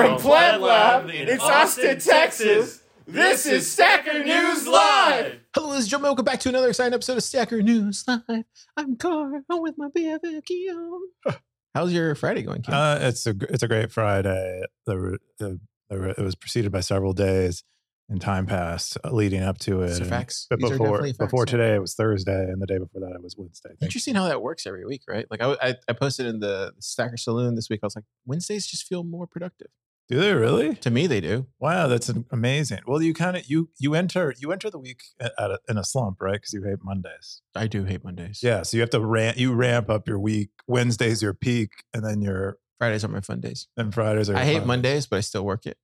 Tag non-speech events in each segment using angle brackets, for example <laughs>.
From PlebLab in Austin, Texas, this is Stacker News Live. Hello, this is Joe. Welcome back to another exciting episode of Stacker News Live. I'm Car. I'm with my BFF Keyan. <laughs> How's your Friday going, Keyan? Uh, it's a it's a great Friday. The, the, the it was preceded by several days and time passed uh, leading up to it. These are And- facts. But These before definitely facts, before today, it was Thursday, and the day before that, it was Wednesday. Thank Interesting how that works every week, right? Like I, I, I posted in the Stacker Saloon this week. I was like, Wednesdays just feel more productive. Do they really? To me, they do. Wow, that's amazing. Well, you kind of you you enter you enter the week at a, in a slump, right? Because you hate Mondays. I do hate Mondays. Yeah, so you have to ramp you ramp up your week. Wednesday's your peak, and then your Fridays are my fun days. And Fridays are. I hate fun. Mondays, but I still work it.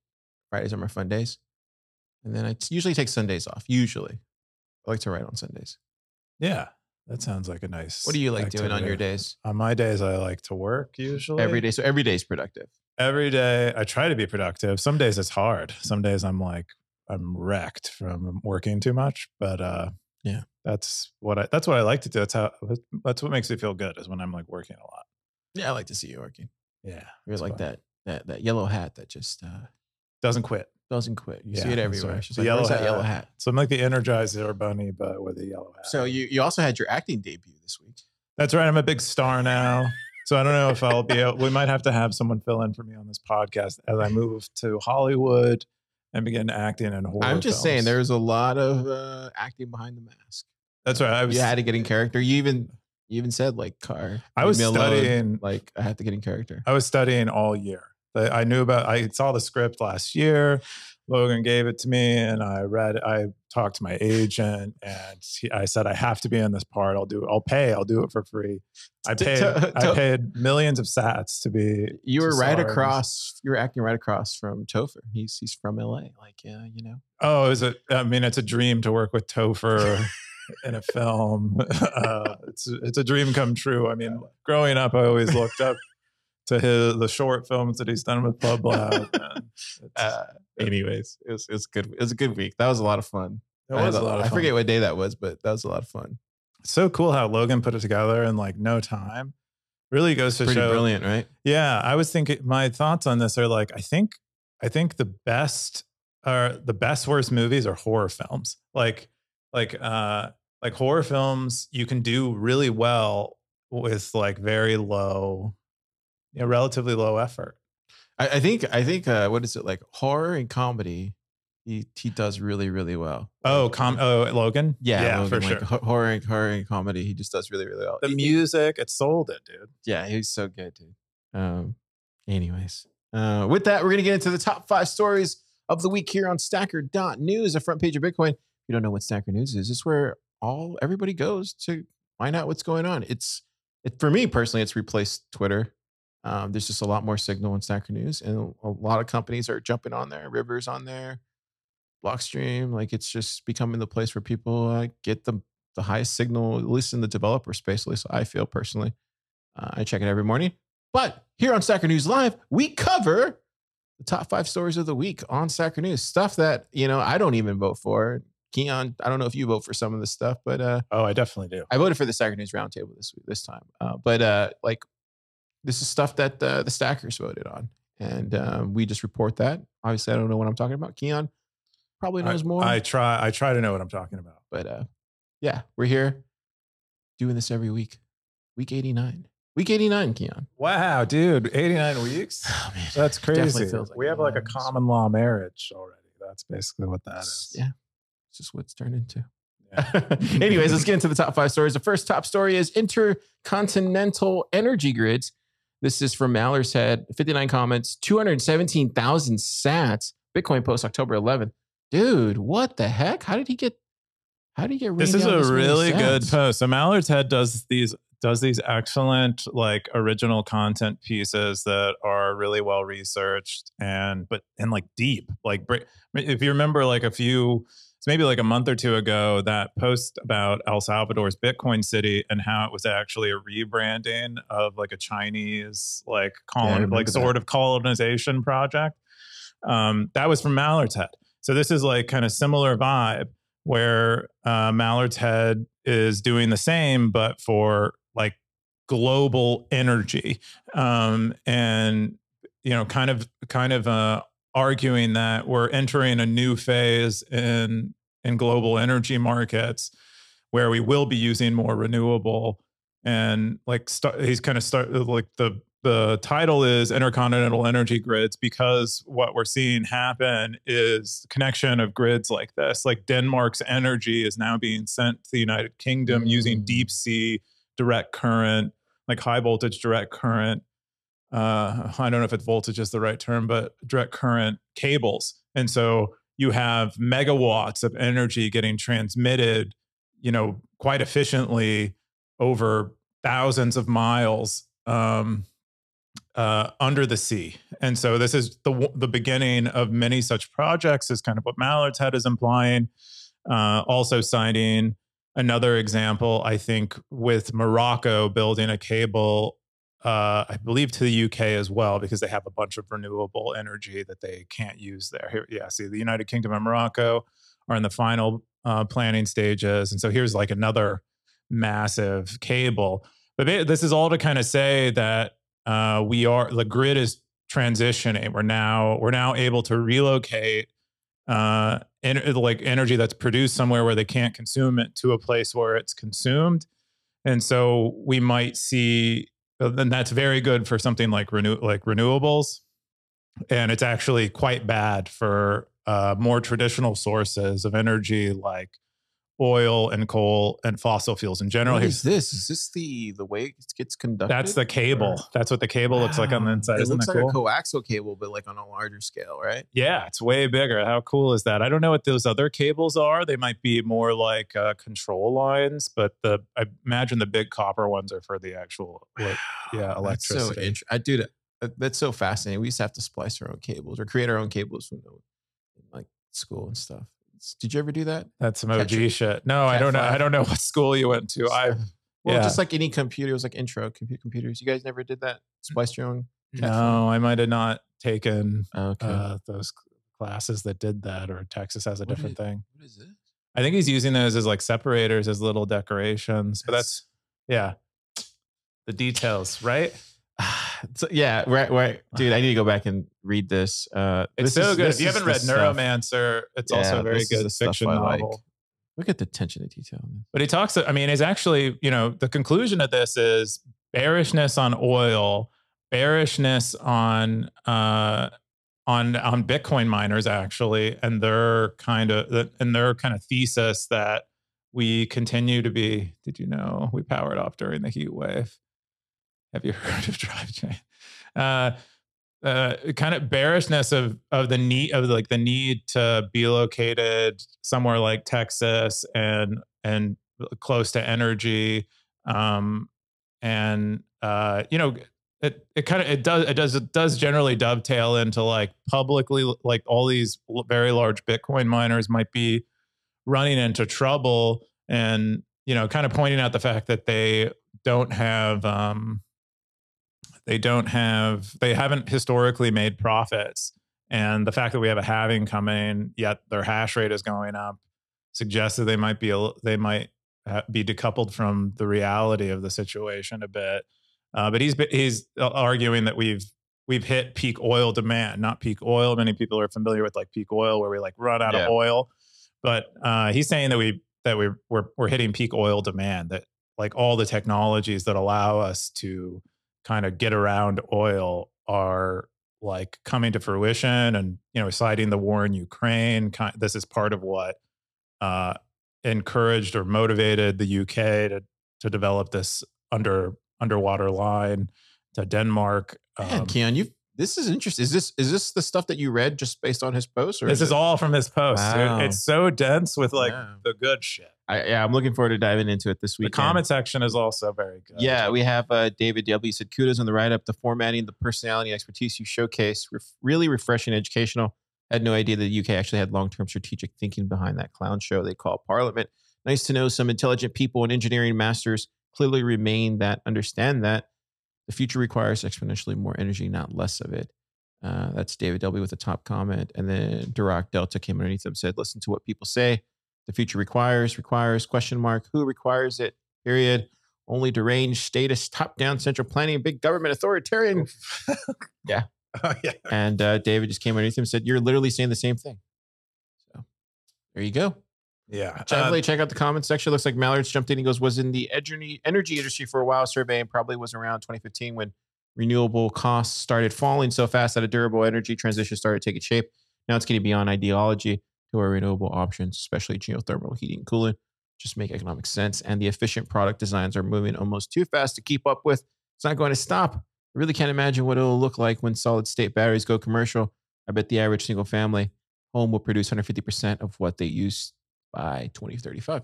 Fridays are my fun days. And then I t- usually take Sundays off. Usually. I like to write on Sundays. Yeah, that sounds like a nice. What do you like doing on your days? On my days, I like to work usually Every day. So every day is productive. Every day i try to be productive some days it's hard some days i'm like i'm wrecked from working too much but uh Yeah. that's what i that's what i like to do that's how that's what makes me feel good is when i'm like working a lot Yeah, I like to see you working. yeah You're like fun. that that that yellow hat that just uh, doesn't quit doesn't quit. You see it everywhere. right. Just The like, yellow hat. yellow hat? so i'm like the energizer bunny but with a yellow hat So you you also had your acting debut this week. that's right i'm a big star now so i don't know if i'll be able we might have to have someone fill in for me on this podcast as i move to hollywood and begin acting in horror I'm just saying there's a lot of uh, acting behind the mask. that's right i was You had to get in character. You even you even said like car. I was me alone." studying- like I have to get in character. I was studying all year. I knew about. I saw the script last year. Logan gave it to me, and I read. I talked to my agent, and he, I said I have to be in this part. I'll do. I'll pay. I'll do it for free. I paid. I paid millions of sats to be. You were right across. You were acting right across from Topher. He's he's from LA. Like yeah, you know. Oh, is it? I mean, it's a dream to work with Topher <laughs> in a film. <laughs> Uh, it's it's a dream come true. I mean, growing up, I always looked up to his the short films that he's done with PlebLab. <laughs> Uh, anyways, it was it was good. It was a good week. That was a lot of fun. it I was a lot of I forget what day that was, but that was a lot of fun. It's so cool how Logan put it together in like no time. Really goes to Pretty show. brilliant, right? Yeah, I was thinking. My thoughts on this are like I think I think the best are the best worst movies are horror films. Like like uh like horror films you can do really well with like very low, you know, relatively low effort. I, I think I think uh, what is it like horror and comedy? He he does really really well. Oh, com oh Logan. yeah, yeah, Logan, for like, sure. horror and horror and comedy. He just does really really well. The He- music, it sold it, dude. yeah, he's so good, dude. Um, anyways, uh, with that, we're gonna get into the top five stories of the week here on Stacker.news, the front page of Bitcoin. If you don't know what Stacker News is, it's where all everybody goes to find out what's going on. It's it for me personally, it's replaced Twitter. Um, there's just a lot more signal in Stacker News, and a lot of companies are jumping on there. Rivers on there, Blockstream, like it's just becoming the place where people uh, get the the highest signal, at least in the developer space. At least I feel personally. Uh, I check it every morning. But here on Stacker News Live, we cover the top five stories of the week on Stacker News. Stuff that, you know, I don't even vote for. Keyan, I don't know if you vote for some of this stuff, but uh, Oh, I definitely do. I voted for the Stacker News Roundtable this week, this time. Uh, but uh, like, this is stuff that uh, the stackers voted on. And um, we just report that. Obviously, I don't know what I'm talking about. Keyan probably knows more. I try. I try to know what I'm talking about. but uh, yeah, we're here doing this every week. Week 89. Week 89, Keyan. Wow, dude, 89 weeks. <sighs> Oh, man. That's crazy. like we have like a common law marriage already. That's basically what that is. Yeah. It's just what it's turned into. Yeah. <laughs> Anyways, let's get into the top five stories. The first top story is intercontinental energy grids. This is from Mallard's Head, 59 comments, 217,000 sats. Bitcoin post October 11th. Dude, what the heck? How did he get? How did he get? This is a this really good post. So Mallard's Head does these does these excellent like original content pieces that are really well researched and but and like deep. Like if you remember like a few maybe like a month or two ago that post about El Salvador's Bitcoin City and how it was actually a rebranding of like a Chinese like Yeah, colon remember like that. sort of colonization project. Um, that was from Mallard's Head. So this is like kind of similar vibe where uh, Mallard's Head is doing the same, but for like global energy. Um, and you know, kind of kind of uh, arguing that we're entering a new phase in in global energy markets where we will be using more renewable and like start, he's kind of start like the the title is intercontinental energy grids because what we're seeing happen is connection of grids like this like denmark's energy is now being sent to the united kingdom mm. using deep sea direct current like high voltage direct current uh, i don't know if it's voltage is the right term but direct current cables and so you have megawatts of energy getting transmitted you know quite efficiently over thousands of miles um, uh, under the sea. And so this is the the beginning of many such projects. Is kind of what Mallard's Head is implying. Uh, also citing another example, I think, with Morocco building a cable. Uh, I believe to the UK as well, because they have a bunch of renewable energy that they can't use there. Here, yeah, see, the United Kingdom and Morocco are in the final uh, planning stages, and so here's like another massive cable. But this is all to kind of say that uh, we are the grid is transitioning. We're now we're now able to relocate uh, en- like energy that's produced somewhere where they can't consume it to a place where it's consumed, and so we might see. And that's very good for something like renew like renewables, and it's actually quite bad for uh, more traditional sources of energy like oil and coal and fossil fuels in general. What is this? Is this the the way it gets conducted? That's the cable. Or? That's what the cable wow. looks like on the inside. It Isn't looks like cool? a coaxial cable, but like on a larger scale, right? Yeah, it's way bigger. How cool is that? I don't know what those other cables are. They might be more like uh, control lines, but the I imagine the big copper ones are for the actual like, yeah electricity. That's so int- I do that. That's so fascinating. We used to have to splice our own cables or create our own cables from like school and stuff. Did you ever do that? That's some OG Catch shit. No, I don't know. I don't know what school you went to. I well, yeah. just like any computer, it was like intro computer computers. You guys never did that? Splice your own. No, I might have not taken okay. uh, those classes that did that, or Texas has a what different is, thing. What is it? I think he's using those as like separators, as little decorations. But that's yeah, the details, right? So, yeah, right, right, dude. I need to go back and read this. Uh, it's this so is, good. If you haven't read Neuromancer, it's yeah, also a very good fiction novel. Like. Look at the attention to detail. But he talks. I mean, it's actually you know the conclusion of this is bearishness on oil, bearishness on uh, on on Bitcoin miners actually, and their kind of and their kind of thesis that we continue to be. Did you know we powered off during the heat wave? Have you <laughs> heard of Drive Chain? Uh, uh, kind of bearishness of of the need of like the need to be located somewhere like Texas and and close to energy, um, and uh, you know it it kind of it does it does it does generally dovetail into like publicly like all these very large Bitcoin miners might be running into trouble and you know kind of pointing out the fact that they don't have um, they don't have, they haven't historically made profits. And the fact that we have a halving coming, yet their hash rate is going up, suggests that they might be they might be decoupled from the reality of the situation a bit. Uh, but he's he's arguing that we've we've hit peak oil demand, not peak oil. Many people are familiar with like peak oil, where we like run out yeah. of oil. But uh, he's saying that we that we we're we're hitting peak oil demand. That like all the technologies that allow us to kind of get around oil are like coming to fruition and you know citing the war in ukraine this is part of what uh, encouraged or motivated the uk to to develop this under underwater line to denmark Man, um, Keyan, you this is interesting. Is this is this the stuff that you read just based on his post? Or this is, all from his post. Wow. It's so dense with like yeah. the good shit. I, yeah, I'm looking forward to diving into it this week. The comment section is also very good. Yeah, we have uh, David W. said kudos on the write up, the formatting, the personality, expertise you showcase. Ref- really refreshing, educational. I had no idea that the UK actually had long term strategic thinking behind that clown show they call Parliament. Nice to know some intelligent people and engineering masters clearly remain that understand that the future requires exponentially more energy, not less of it. Uh, that's David W. with the top comment. And then Dirac Delta came underneath them said, listen to what people say. The future requires, requires, question mark, who requires it, period. Only deranged status, top down central planning, big government authoritarian. <laughs> yeah. Oh, yeah. And uh, David just came underneath him and said, You're literally saying the same thing. So there you go. Yeah. Definitely Um, check out the comments section. Looks like Mallard's jumped in. He goes, Was in the energy, energy industry for a while, surveying probably was around 2015 when renewable costs started falling so fast that a durable energy transition started taking shape. Now it's getting beyond ideology to our renewable options, especially geothermal heating and cooling, just make economic sense. And the efficient product designs are moving almost too fast to keep up with. It's not going to stop. I really can't imagine what it'll look like when solid state batteries go commercial. I bet the average single family home will produce 150% of what they use by 2035. A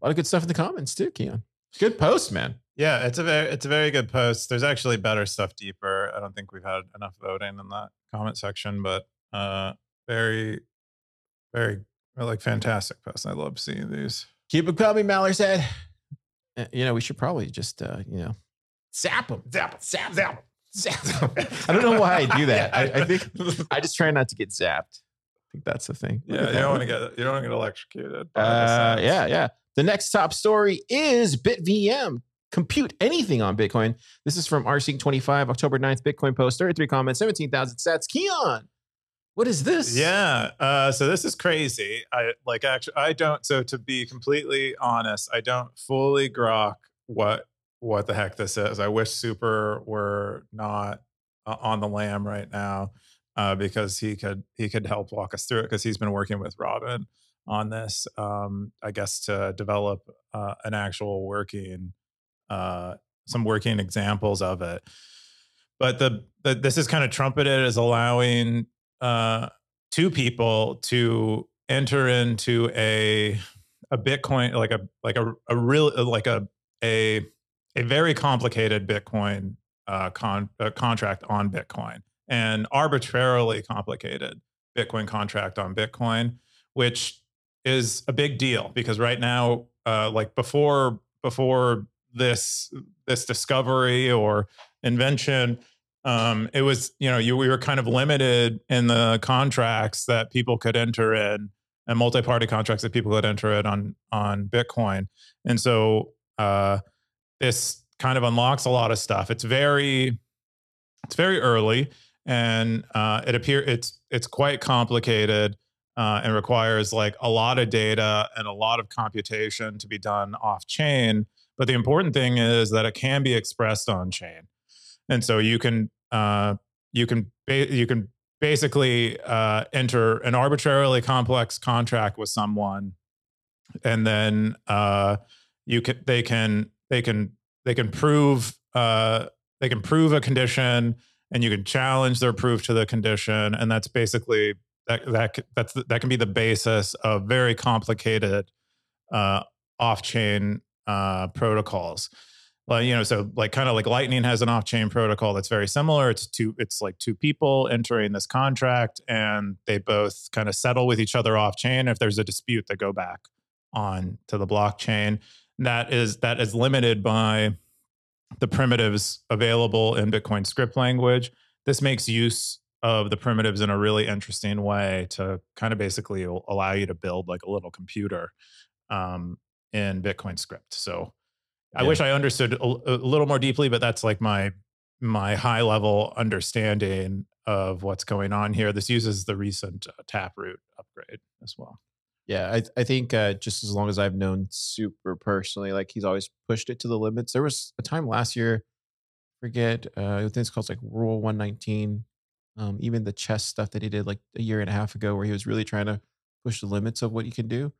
lot of good stuff in the comments too, Keyan. Good post, man. Yeah, it's a very it's a very good post. There's actually better stuff deeper. I don't think we've had enough voting in that comment section, but uh very very like fantastic post. I love seeing these. Keep it coming, Mallard said. Uh, You know, we should probably just, uh, you know, zap them, zap them, zap, zap, zap 'em. <laughs> I don't know why I do that. <laughs> I, I think I just try not to get zapped. Think that's the thing. Look yeah, you don't want to get you don't want to get electrocuted. Uh, yeah, yeah. The next top story is BitVM. Compute anything on Bitcoin. This is from RSync25, October 9th, Bitcoin post, 33 comments, 17,000 sats. Keyan, what is this? Yeah. Uh, so this is crazy. I like actually I don't so to be completely honest, I don't fully grok what what the heck this is. I wish Super were not uh, on the lam right now uh, because he could he could help walk us through it because he's been working with Robin on this. Um, I guess to develop uh, an actual working uh, some working examples of it. But the, the this is kind of trumpeted as allowing uh, two people to enter into a a Bitcoin like a like a a real like a a a very complicated Bitcoin uh, con, uh, contract on Bitcoin and arbitrarily complicated Bitcoin contract on Bitcoin, which is a big deal because right now, uh, like before before this this discovery or invention, um, it was you know you we were kind of limited in the contracts that people could enter in and multi-party contracts that people could enter in on on Bitcoin, and so uh, this kind of unlocks a lot of stuff. It's very it's very early and uh, it appear it's it's quite complicated uh, and requires like a lot of data and a lot of computation to be done off chain. But the important thing is that it can be expressed on chain, and so you can uh, you can ba- you can basically uh, enter an arbitrarily complex contract with someone, and then uh, you can they can they can they can prove uh, they can prove a condition and you can challenge their proof to the condition and that's basically that that that's that can be the basis of very complicated uh, off-chain uh, protocols. Well you know so like kind of like lightning has an off-chain protocol that's very similar. It's two it's like two people entering this contract and they both kind of settle with each other off-chain if there's a dispute they go back on to the blockchain. That is that is limited by the primitives available in Bitcoin script language. This makes use of the primitives in a really interesting way to kind of basically allow you to build like a little computer um, in Bitcoin script. So I Yeah. wish I understood a, a little more deeply, but that's like my my high level understanding of what's going on here. This uses the recent uh, Taproot upgrade as well. Yeah, I, I think uh, just as long as I've known Super personally, like he's always pushed it to the limits. There was a time last year, forget, uh, I think it's called like Rule 119. Um, even the chess stuff that he did like a year and a half ago, where he was really trying to push the limits of what you can do.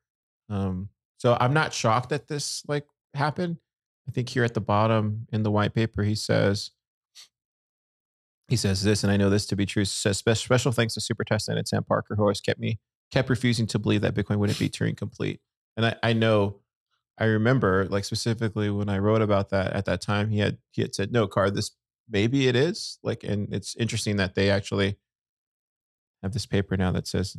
Um, so I'm not shocked that this like happened. I think here at the bottom in the white paper, he says, he says this, and I know this to be true. Says special thanks to Super Testnet and Sam Parker, who always kept me kept refusing to believe that Bitcoin wouldn't be Turing complete. And I, I know, I remember like specifically when I wrote about that at that time, he had he had said, "No, card, this maybe it is." Like, and it's interesting that they actually have this paper now that says,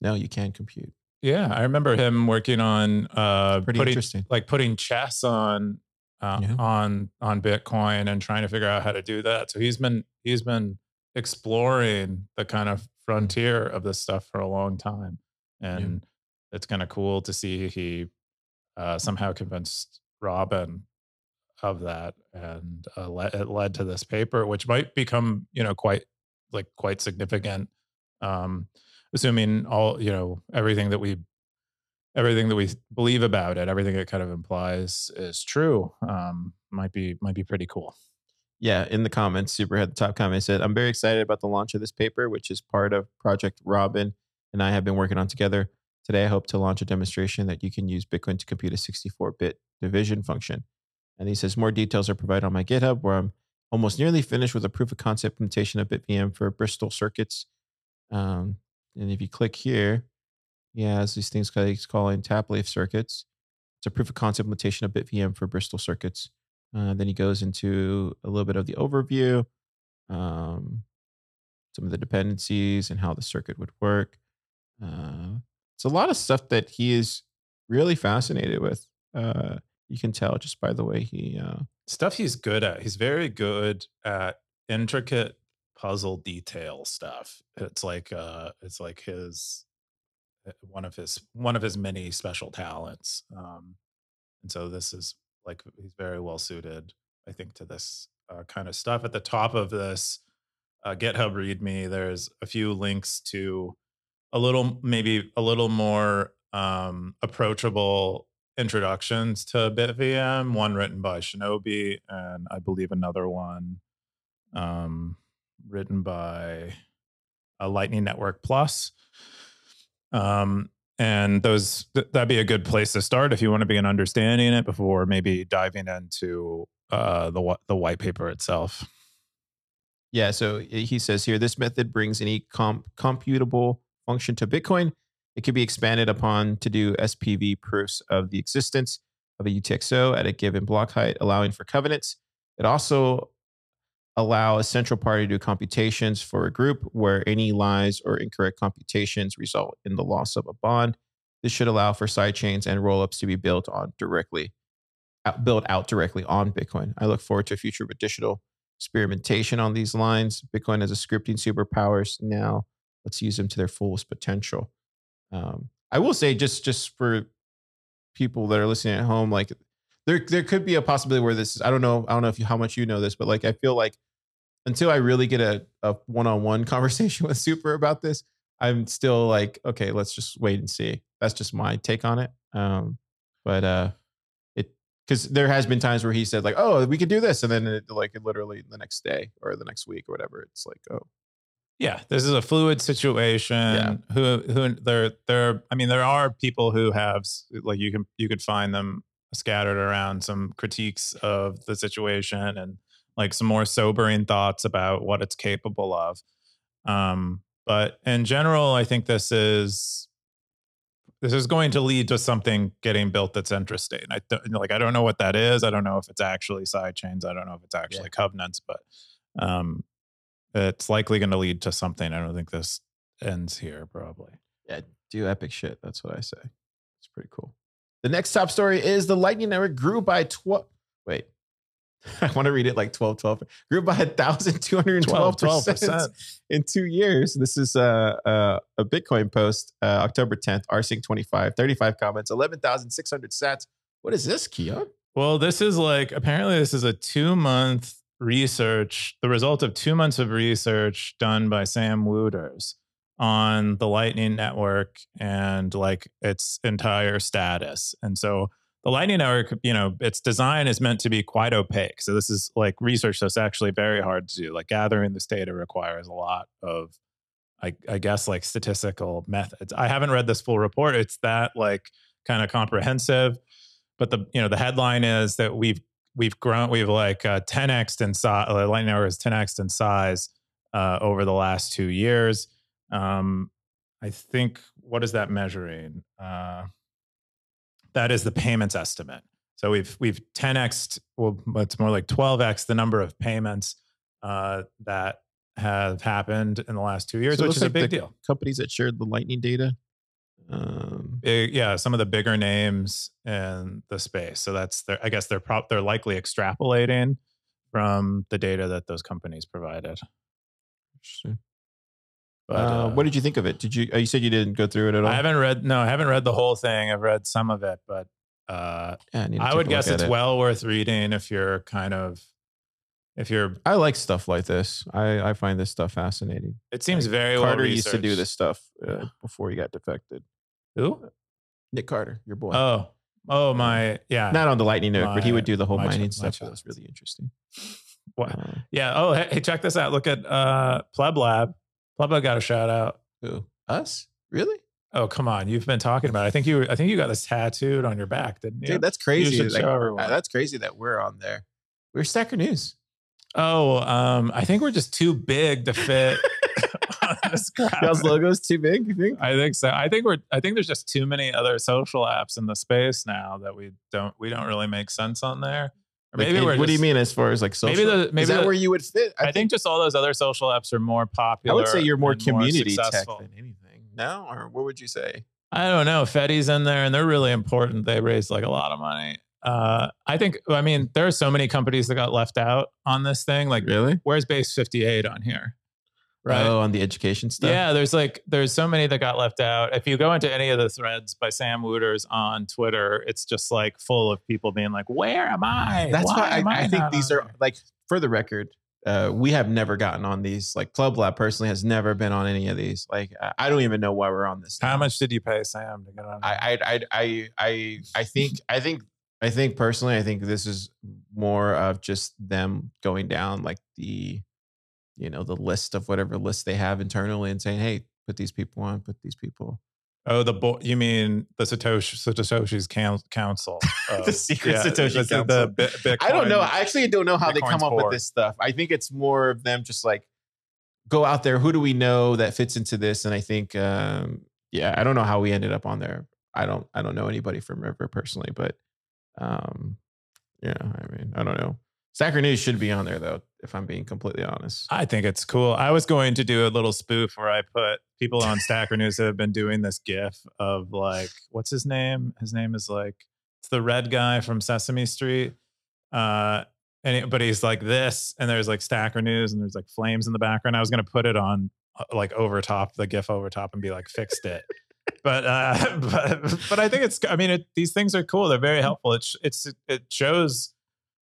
"No, you can compute." Yeah, I remember him working on uh, Pretty putting, interesting. like putting chess on uh, Yeah. on on Bitcoin and trying to figure out how to do that. So he's been he's been exploring the kind of frontier of this stuff for a long time, and it's kind of cool to see he uh, somehow convinced Robin of that, and uh, le- it led to this paper, which might become you know quite like quite significant. Um, assuming all you know everything that we everything that we believe about it, everything it kind of implies is true. Um, might be might be pretty cool. Yeah, in the comments, Super had the top comment said, I'm very excited about the launch of this paper, which is part of Project Robin and I have been working on together. Today, I hope to launch a demonstration that you can use Bitcoin to compute a 64 bit division function. And he says, More details are provided on my GitHub, where I'm almost nearly finished with a proof of concept implementation of BitVM for Bristol circuits. Um, and if you click here, he has these things he's calling Tapleaf circuits. It's a proof of concept implementation of BitVM for Bristol circuits. Uh, then he goes into a little bit of the overview, um, some of the dependencies, and how the circuit would work. Uh, it's a lot of stuff that he is really fascinated with. Uh, you can tell just by the way he uh, stuff he's good at. He's very good at intricate puzzle detail stuff. It's like uh, it's like his eh, one of his one of his many special talents. Um, and so this is like he's very well suited, I think, to this uh, kind of stuff. At the top of this uh, GitHub README, there's a few links to a little, maybe a little more um, approachable introductions to BitVM. One written by Shinobi, and I believe another one um, written by a uh, Lightning Network Plus. Um, and those th- that'd be a good place to start if you want to begin understanding it before maybe diving into uh, the the white paper itself. Yeah, so he says here this method brings any comp- computable function to Bitcoin. It can be expanded upon to do SPV proofs of the existence of a UTXO at a given block height, allowing for covenants. It also allow a central party to do computations for a group where any lies or incorrect computations result in the loss of a bond. This should allow for sidechains and rollups to be built on directly, built out directly on Bitcoin. I look forward to future additional experimentation on these lines. Bitcoin has a scripting superpowers now. Let's use them to their fullest potential. Um, I will say, just just for people that are listening at home, like there there could be a possibility where this is. I don't know. I don't know if you, how much you know this, but like I feel like until I really get a, a one-on-one <laughs> conversation with Super about this, I'm still like, okay, let's just wait and see. That's just my take on it. Um, but uh, it because there has been times where he said like, oh, we could do this, and then it, like literally the next day or the next week or whatever, it's like, oh, yeah, this is a fluid situation. Yeah. Who who there there I mean there are people who have like you can you could find them scattered around some critiques of the situation and like some more sobering thoughts about what it's capable of. Um, but in general, I think this is this is going to lead to something getting built that's interesting. I don't, like I don't know what that is. I don't know if it's actually side chains. I don't know if it's actually yeah. covenants, but um, it's likely going to lead to something. I don't think this ends here. Probably. Yeah, do epic shit. That's what I say. It's pretty cool. The next top story is the Lightning Network grew by 12. Wait, <laughs> I want to read it like 12, 12. Grew by 1,212 percent <laughs> in two years. This is a, a, a Bitcoin post, uh, October 10th, rsync 25, 35 comments, 11,600 sats. What is this, Keyan? Well, this is like, apparently, this is a two month research, the result of two months of research done by Sam Wouters on the Lightning Network and like its entire status. And so the Lightning Network, you know, its design is meant to be quite opaque. So this is like research that's actually very hard to do. Like gathering this data requires a lot of, I, I guess, like statistical methods. I haven't read this full report. It's that like kind of comprehensive. But the you know the headline is that we've we've grown we've like uh, 10x in size. Uh, Lightning Network is 10x in size uh, over the last two years. Um, I think what is that measuring? Uh, that is the payments estimate. So we've we've 10x, well, it's more like 12x the number of payments uh, that have happened in the last two years, so which is like a big deal. Companies that shared the Lightning data. Um, big, yeah, some of the bigger names in the space. So that's their, I guess they're prop, they're likely extrapolating from the data that those companies provided. Interesting. But, uh, uh, what did you think of it? Did you? Uh, you said you didn't go through it at all. I haven't read. No, I haven't read the whole thing. I've read some of it, but uh, yeah, I, I would guess it's it. well worth reading if you're kind of if you're, I like stuff like this. I, I find this stuff fascinating. it seems Like, very well Carter used to do this stuff uh, Yeah. before he got defected. Who? Nick Carter, your boy. Oh, oh my, yeah. Not on the Lightning Note, but he would do the whole my ch- mining my stuff. That was really interesting. What? Uh, Yeah. Oh, hey, hey, check this out. Look at uh Pleb Lab. Pleb got a shout out. who? Us? Really? Oh, come on. You've been talking about it. I think you I think you got this tattooed on your back, didn't you? Dude, that's crazy. should Like, uh, that's crazy that we're on there. We're Stacker News. oh, um, I think we're just too big to fit <laughs> this crap. Y'all's logo's too big, you think? I think so. I think we're I think there's just too many other social apps in the space now that we don't we don't really make sense on there. Like, maybe what do you mean as far as like social? Maybe the- maybe Is that the- where you would fit? I, think, just all those other social apps are more popular. I would say you're more community tech than anything. No, or what would you say? I don't know. Fedi's in there and they're really important. They raised like a lot of money. Uh, I think, I mean, there are so many companies that got left out on this thing. Like, Really? where's Base 58 on here? Right. Oh, on the education stuff. Yeah, there's like there's so many that got left out. If you go into any of the threads by Sam Wouters on Twitter, it's just like full of people being like, "Where am I?" That's why, am I, I think these are here?" like for the record. Uh, we have never gotten on these. Like PlebLab personally has never been on any of these. Like I- I don't even know why we're on this. How now. much did you pay Sam to get on? I, I, I, I, I, I think, I think, I think personally, I think this is more of just them going down like the, you know, the list of whatever list they have internally and saying, hey, put these people on, put these people. oh, the bo- you mean the Satoshi Satoshi's coun- council? <laughs> The secret Satoshi this is council. The Bi- Bitcoin. I don't know. I actually don't know how they come up board. with this stuff. I think it's more of them just like go out there. Who do we know that fits into this? And I think, um, yeah, I don't know how we ended up on there. I don't, I don't know anybody from River personally, but, um, yeah, I mean, I don't know. Stacker News should be on there though, if I'm being completely honest. I think it's cool. I was going to do a little spoof where I put people on Stacker News that have been doing this GIF of like, what's his name? His name is like it's the red guy from Sesame Street. Uh, and it- but he's like this, and there's like Stacker News, and there's like flames in the background. I was gonna put it on uh, like over top the GIF over top and be like fixed it. But uh, <laughs> but but I think it's. I mean, it, these things are cool. They're very helpful. It's it's it shows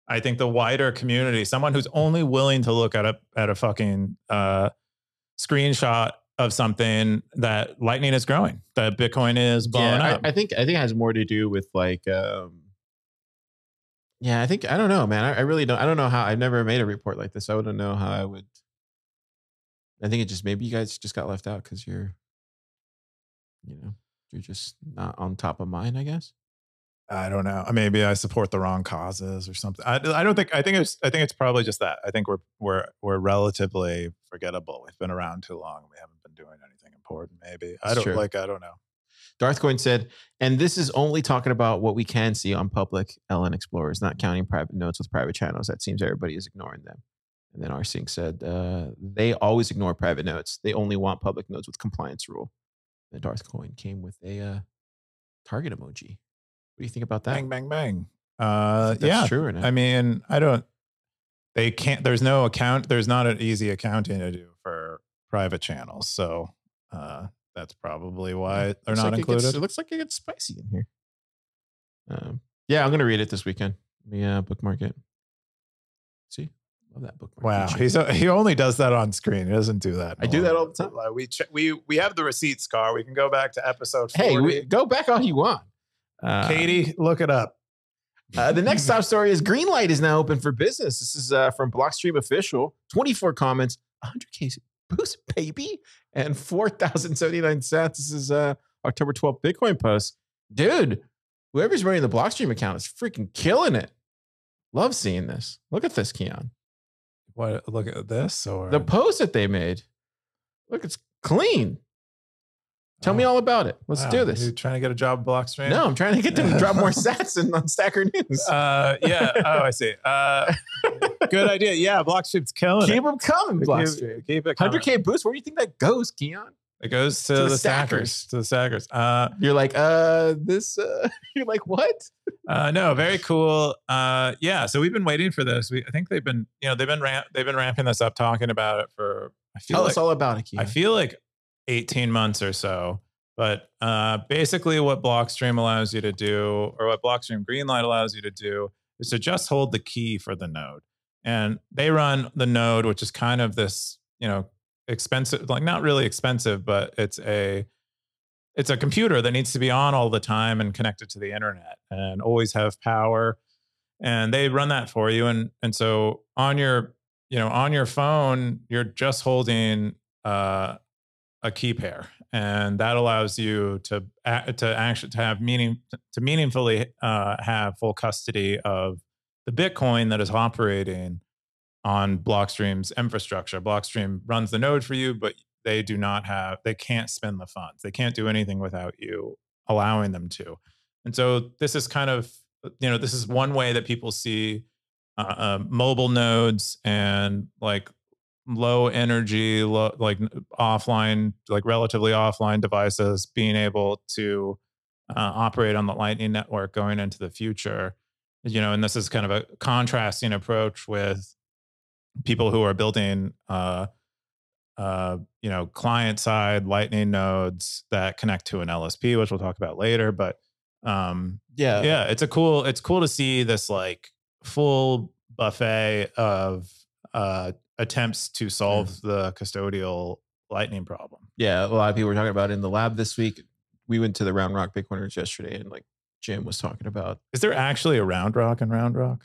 I think the wider community, someone who's only willing to look at a at a fucking uh, screenshot of something that Lightning is growing, that Bitcoin is blowing yeah, up. I, I think I think it has more to do with like um yeah, I think I don't know, man. I, I really don't I don't know how I've never made a report like this. I wouldn't know how I would I think it just maybe you guys just got left out because you're you know, you're just not on top of mind, I guess. I don't know. Maybe I support the wrong causes or something. I, I don't think. I think it's. I think it's probably just that. I think we're we're we're relatively forgettable. We've been around too long. We haven't been doing anything important. Maybe I don't true. like. I don't know. Darth Coin said, and this is only talking about what we can see on public LN Explorers, not counting private notes with private channels. That seems everybody is ignoring them. And then RSync said, uh, they always ignore private notes. They only want public notes with compliance rule. And Darth Coin came with a uh, target emoji. What do you think about that? Bang bang bang. Uh, that's yeah. true or not? I mean, I don't. They can't. There's no account. There's not an easy accounting to do for private channels. So uh, that's probably why they're not like it gets- included. It, looks like it gets spicy in here. Um, yeah, I'm gonna read it this weekend. Let me uh, bookmark it. See, love that bookmark. Wow, he's he only does that on screen. He doesn't do that. I do that all the time. We che- we we have the receipts, car. We can go back to episode. 40. hey, we, go back all you want. Uh, Katie, look it up. Uh, the next top story is Greenlight is now open for business. This is uh, from Blockstream official. 24 comments, 100k boost, baby, and 4,079 cents. This is uh, October 12th Bitcoin post. Dude, whoever's running the Blockstream account is freaking killing it. Love seeing this. Look at this, Keyan. What? Look at this or The post that they made. Look, it's clean. Tell me Oh, all about it. Let's wow. do this. You trying to get a job at Blockstream? No, I'm trying to get them to <laughs> drop more sats in, on Stacker News. Uh, yeah. Oh, I see. Uh, good idea. Yeah, Blockstream's killing Keep it. them coming, Blockstream. Keep, keep it coming. 100k boost. Where do you think that goes, Keyan? It goes to, To the the, stackers. stackers. To the stackers. Uh, You're like, uh, this. Uh, <laughs> you're like, what? uh, no, very cool. Uh, yeah. So we've been waiting for this. We, I think they've been, you know, they've been ramp, they've been ramping this up, talking about it for. I feel Tell like, us all about it, Keyan. I feel like 18 months or so. But uh, basically, what Blockstream allows you to do, or what Blockstream Greenlight allows you to do, is to just hold the key for the node. and they run the node, which is kind of this, you know, expensive, like not really expensive, but it's a it's a computer that needs to be on all the time and connected to the internet and always have power. And they run that for you. And and so on your, you know, on your phone, you're just holding uh, a key pair, and that allows you to to actually to have meaning to meaningfully uh, have full custody of the Bitcoin that is operating on Blockstream's infrastructure. Blockstream runs the node for you, but they do not have, they can't spend the funds. They can't do anything without you allowing them to. And so this is kind of, you know, this is one way that people see uh, uh, mobile nodes and like low energy, low, like offline, like relatively offline devices being able to uh, operate on the Lightning Network going into the future you know, and this is kind of a contrasting approach with people who are building, uh, uh, you know, client side Lightning nodes that connect to an LSP, which we'll talk about later. But um, yeah, yeah, it's a cool. It's cool to see this like full buffet of uh, attempts to solve mm. the custodial Lightning problem. Yeah, a lot of people were talking about it in the lab this week. We went to the Round Rock Bitcoiners yesterday, and like Jim was talking about. Is there actually a round rock and round rock?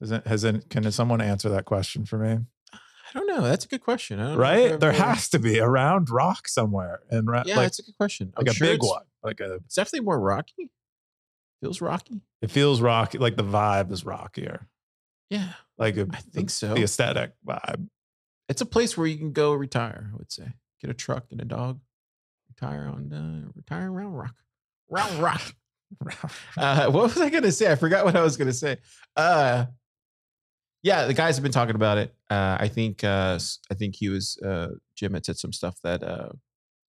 Does it, has it, can someone answer that question for me? I don't know. That's a good question. right? There has to be a round rock somewhere. And ra- yeah, like, that's a good question. Like I'm a sure big one. Like a. It's definitely more rocky. Feels rocky. It feels rocky. Like the vibe is rockier. Yeah. Like a, I think so. The aesthetic vibe. It's a place where you can go retire. I would say get a truck and a dog. Retire on uh, retire round rock. Round rock. <laughs> uh, what was I going to say? I forgot what I was going to say. Uh, yeah, the guys have been talking about it. Uh, I think uh, I think he was uh, Jim had said some stuff that uh,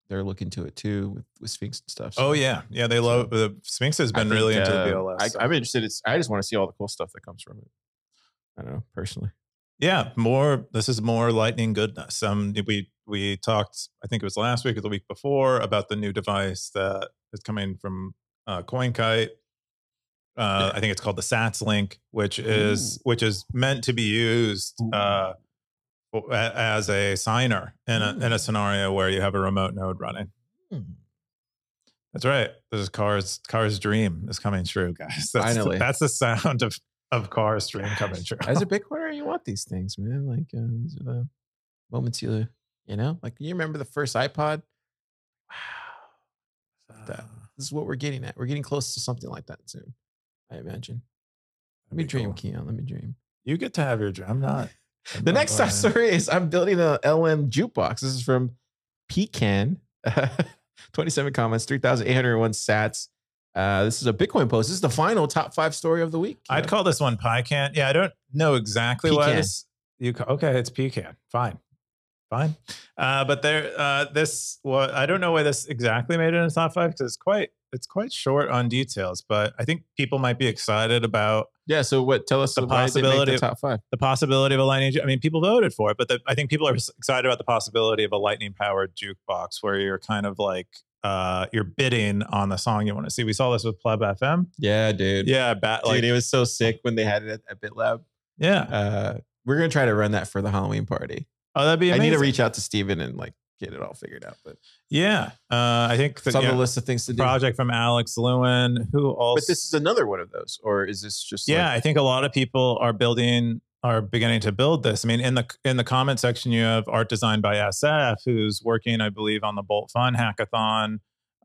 they're looking to it too with, with Sphinx and stuff. So. Oh yeah, yeah, they love the Sphinx has been think, really into the VLS. I, I'm interested. It's, I just want to see all the cool stuff that comes from it. I don't know personally. Yeah, more. This is more lightning goodness. Um, we we talked. I think it was last week or the week before about the new device that is coming from uh, CoinKite. Uh, yeah. I think it's called the Sats link, which is Ooh. which is meant to be used uh, as a signer in a in a scenario where you have a remote node running. Mm. That's right. This is Cars Cars Dream is coming true, guys. <laughs> That's Finally, the, that's the sound of of Cars Dream coming true. As a <laughs> Bitcoiner, you want these things, man. Like uh, these are the moments you you know, like you remember the first iPod. Wow, that this is what we're getting at. We're getting close to something like that soon. I imagine. Let me dream, cool. Keyan. Let me dream. You get to have your dream. I'm not. <laughs> I'm the not next top story is I'm building a LM jukebox. This is from Pecan. <laughs> 27 comments, 3,801 sats. Uh, this is a Bitcoin post. This is the final top five story of the week. I'd call this one Pecan. Yeah, I don't know exactly Pecan. what it's. You okay? It's Pecan. Fine fine. Uh, but there, uh, this, well, I don't know why this exactly made it in the top five because it's quite, it's quite short on details. But I think people might be excited about. Yeah. So what? Tell us the possibility the top five. The possibility of a lightning. I mean, people voted for it, but the, I think people are excited about the possibility of a lightning powered jukebox where you're kind of like uh, you're bidding on the song you want to see. We saw this with Pleb FM. Yeah, dude. Yeah, bat, dude, it was so sick when they had it at, at BitLab. Yeah. Uh, we're gonna try to run that for the Halloween party. Oh, that'd be amazing. I need to reach out to Steven and like get it all figured out. But yeah, uh, I think it's on the list of things to do. Project from Alex Lewin, who also. But this is another one of those, or is this just? Yeah, like- I think a lot of people are building are beginning to build this. I mean, in the in the comment section, you have art designed by SF, who's working, I believe, on the Bolt Fun hackathon,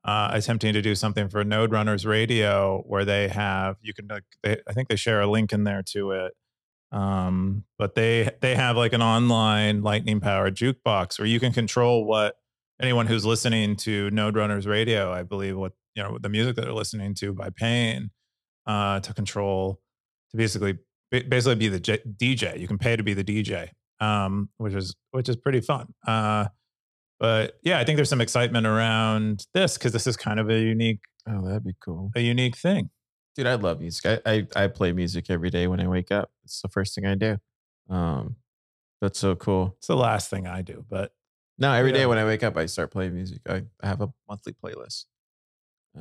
uh, attempting to do something for Node Runners Radio, where they have you can. They, I think they share a link in there to it um, but they they have like an online lightning powered jukebox where you can control what anyone who's listening to node runners radio i believe what you know the music that they're listening to by paying uh, to control to basically basically be the J- dj you can pay to be the dj um, which is which is pretty fun uh, but yeah i think there's some excitement around this because this is kind of a unique oh that'd be cool a unique thing dude, I love music. I, I, I play music every day when I wake up. It's the first thing I do. Um, that's so cool. It's the last thing I do, but no, every yeah. day when I wake up, I start playing music. I, I have a monthly playlist.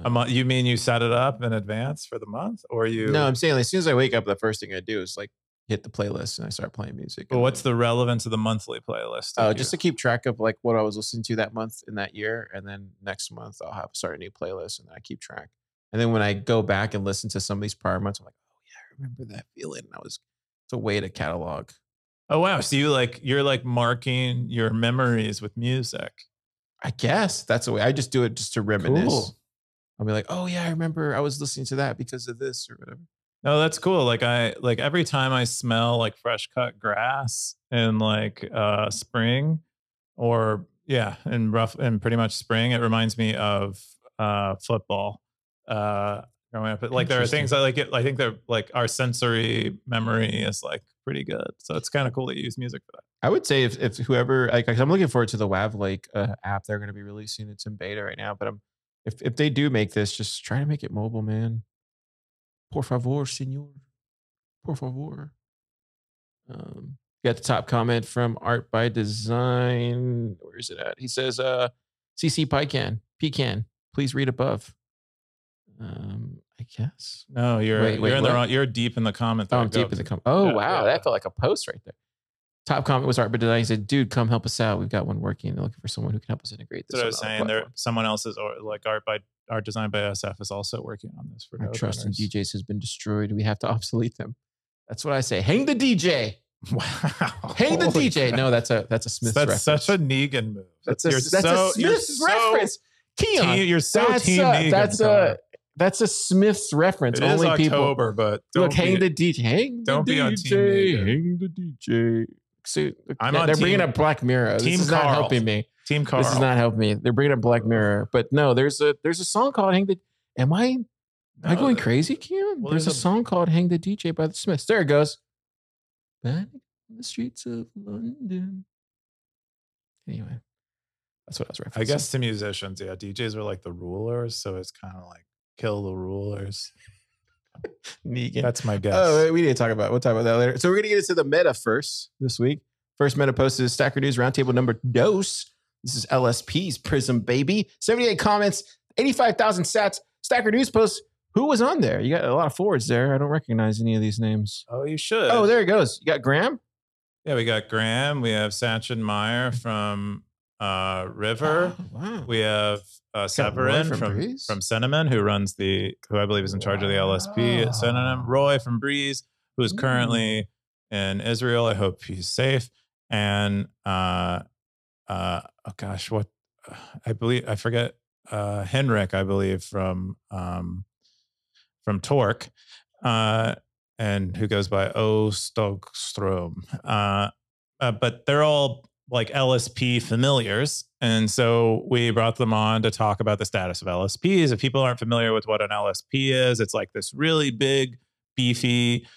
A month? You mean you set it up in advance for the month, or you? No, I'm saying like, as soon as I wake up, the first thing I do is like hit the playlist and I start playing music. But what's the relevance of the monthly playlist? Oh, just to keep track of like what I was listening to that month in that year, and then next month I'll have start a new playlist, and I keep track. And then when I go back and listen to some of these prior months, I'm like, oh yeah, I remember that feeling. I was it's a way to catalog. oh wow. So you like you're like marking your memories with music. I guess that's the way. I just do it just to reminisce. Cool. I'll be like, oh yeah, I remember I was listening to that because of this or whatever. No, that's cool. Like I like every time I smell like fresh cut grass in like uh spring or yeah, in rough in pretty much spring, it reminds me of uh football. Uh growing up. Like there are things I like it I think they're like our sensory memory is like pretty good. So it's kind of cool that you use music for that. I would say if if whoever like I'm looking forward to the Wav Lake uh, app they're going to be releasing. It's in beta right now, but I'm if if they do make this, just try to make it mobile, man. Por favor, senor. Por favor. Um, got the top comment from Art by Design. Where is it at? He says, uh, CC Pycan, Pecan, please read above. Um, I guess. No, you're Wait, wait, you're in the wrong, you're deep in the comment. Oh. I'm deep in the comment. Oh, Yeah, wow. yeah. That felt like a post right there. Top comment was Art by Design. He said, dude, come help us out. We've got one working. They're looking for someone who can help us integrate this. What I was saying. There, someone else's or like art by art designed by SF is also working on this for Our trust in. DJs has been destroyed. We have to <laughs> obsolete them. That's what I say. Hang the DJ. <laughs> Wow. Hang the Holy DJ. crap. No, that's a that's a Smith's that's reference. such a Negan move. that's That's, a, you're that's so, a Smith's so reference. Keyan. Team, you're so that's team a, Negan. that's a that's a Smith's reference. It is Only people October, but don't look. Hang be- the DJ. Hang don't the be on DJ. Team Negan. Hang the DJ. Look, I'm on they're bringing up Black Mirror. Team this is not helping me. Team Carl. This is not helping me. They're bringing up Black Mirror, but no, there's a there's a song called "Hang the." Am I am I going crazy, Keyan? well, there's a there's a- song called "Hang the DJ" by the Smiths. There it goes. Back on the streets of London. Anyway, that's what I was referencing. I guess to musicians, yeah, DJs are like the rulers, so it's kind of like kill the rulers. Negan. That's my guess. Oh, we need to talk about. We'll talk about that later. So we're gonna get into the meta first this week. First meta post is Stacker News Roundtable number dose. This is LSP's Prism baby. Seventy-eight comments, eighty-five thousand sats. Stacker News post. Who was on there? You got a lot of forwards there. I don't recognize any of these names. oh, you should. Oh, there it goes. You got Graham. Yeah, we got Graham. We have Sachin Meyer from uh, River. Oh, wow. We have uh, Severin from from Breeze? from Synonym, who runs the who I believe is in charge of the LSP at Synonym. Roy from Breeze, who is currently in Israel. I hope he's safe. And uh, uh, oh gosh, what I believe I forget uh, Henrik, I believe from um, from Torq, uh, and who goes by O Stogstrom. Uh, uh, but they're all like LSP familiars. And so we brought them on to talk about the status of LSPs. If people aren't familiar with what an LSP is, it's like this really big, beefy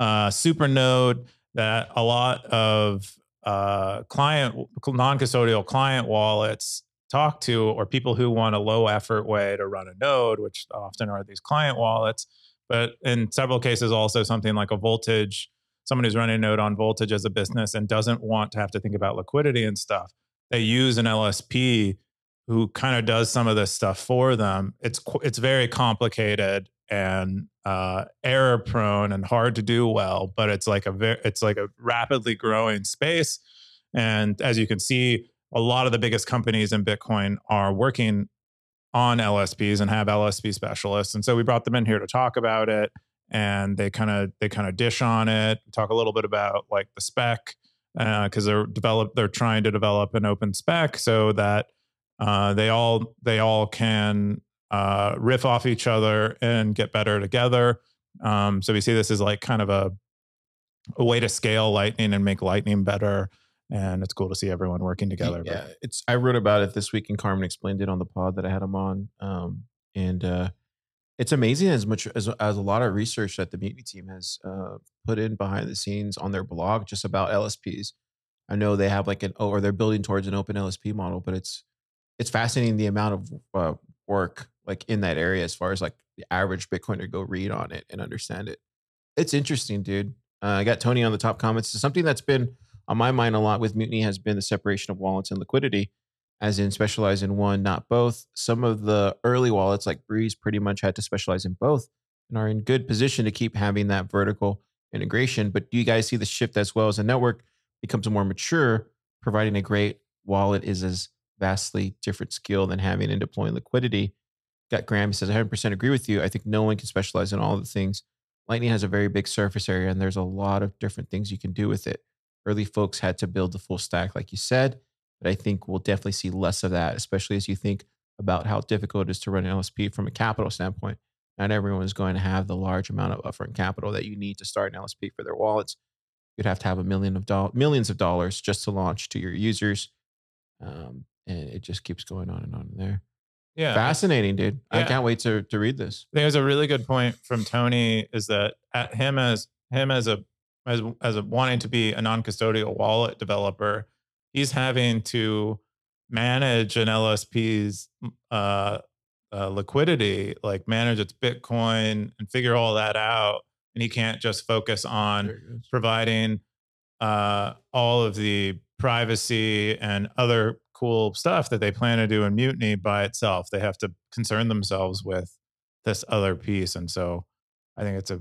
uh, super node that a lot of uh, client, non custodial client wallets talk to, or people who want a low effort way to run a node, which often are these client wallets. But in several cases, also something like a voltage someone who's running a node on voltage as a business and doesn't want to have to think about liquidity and stuff, they use an LSP who kind of does some of this stuff for them. It's it's very complicated and uh, error prone and hard to do well, but it's like a very it's like a rapidly growing space. And as you can see, a lot of the biggest companies in Bitcoin are working on LSPs and have LSP specialists. And so we brought them in here to talk about it and they kind of they kind of dish on it talk a little bit about like the spec because they're develop they're trying to develop an open spec so that uh, they all they all can uh, riff off each other and get better together um, so we see this as like kind of a a way to scale lightning and make lightning better and it's cool to see everyone working together but- Yeah, it's. I wrote about it this week, and Carmen explained it on the pod that I had him on. Um, and uh, it's amazing as much as as a lot of research that the Mutiny team has uh, put in behind the scenes on their blog just about LSPs. I know they have like an or they're building towards an open LSP model, but it's it's fascinating the amount of uh, work like in that area as far as like the average Bitcoiner go read on it and understand it. It's interesting, dude. Uh, I got Tony on the top comments. Something that's been on my mind a lot with Mutiny has been the separation of wallets and liquidity, as in specialize in one, not both. Some of the early wallets like Breeze pretty much had to specialize in both and are in good position to keep having that vertical integration. But do you guys see the shift as well as the network becomes more mature, providing a great wallet is as vastly different skill than having and deploying liquidity. Got Graham says, I 100% agree with you. I think no one can specialize in all the things. Lightning has a very big surface area and there's a lot of different things you can do with it. Early folks had to build the full stack, like you said, I think we'll definitely see less of that, especially as you think about how difficult it is to run an LSP from a capital standpoint. Not everyone is going to have the large amount of upfront capital that you need to start an LSP for their wallets. You'd have to have a million of dollars, millions of dollars just to launch to your users. Um, and it just keeps going on and on there. Yeah. Fascinating, dude. I can't wait to to read this. There's a really good point from Tony is that at him as him as a as as a wanting to be a non-custodial wallet developer, he's having to manage an LSP's uh, uh, liquidity, like manage its Bitcoin and figure all that out, and he can't just focus on providing uh, all of the privacy and other cool stuff that they plan to do in Mutiny by itself. They have to concern themselves with this other piece, and so I think it's a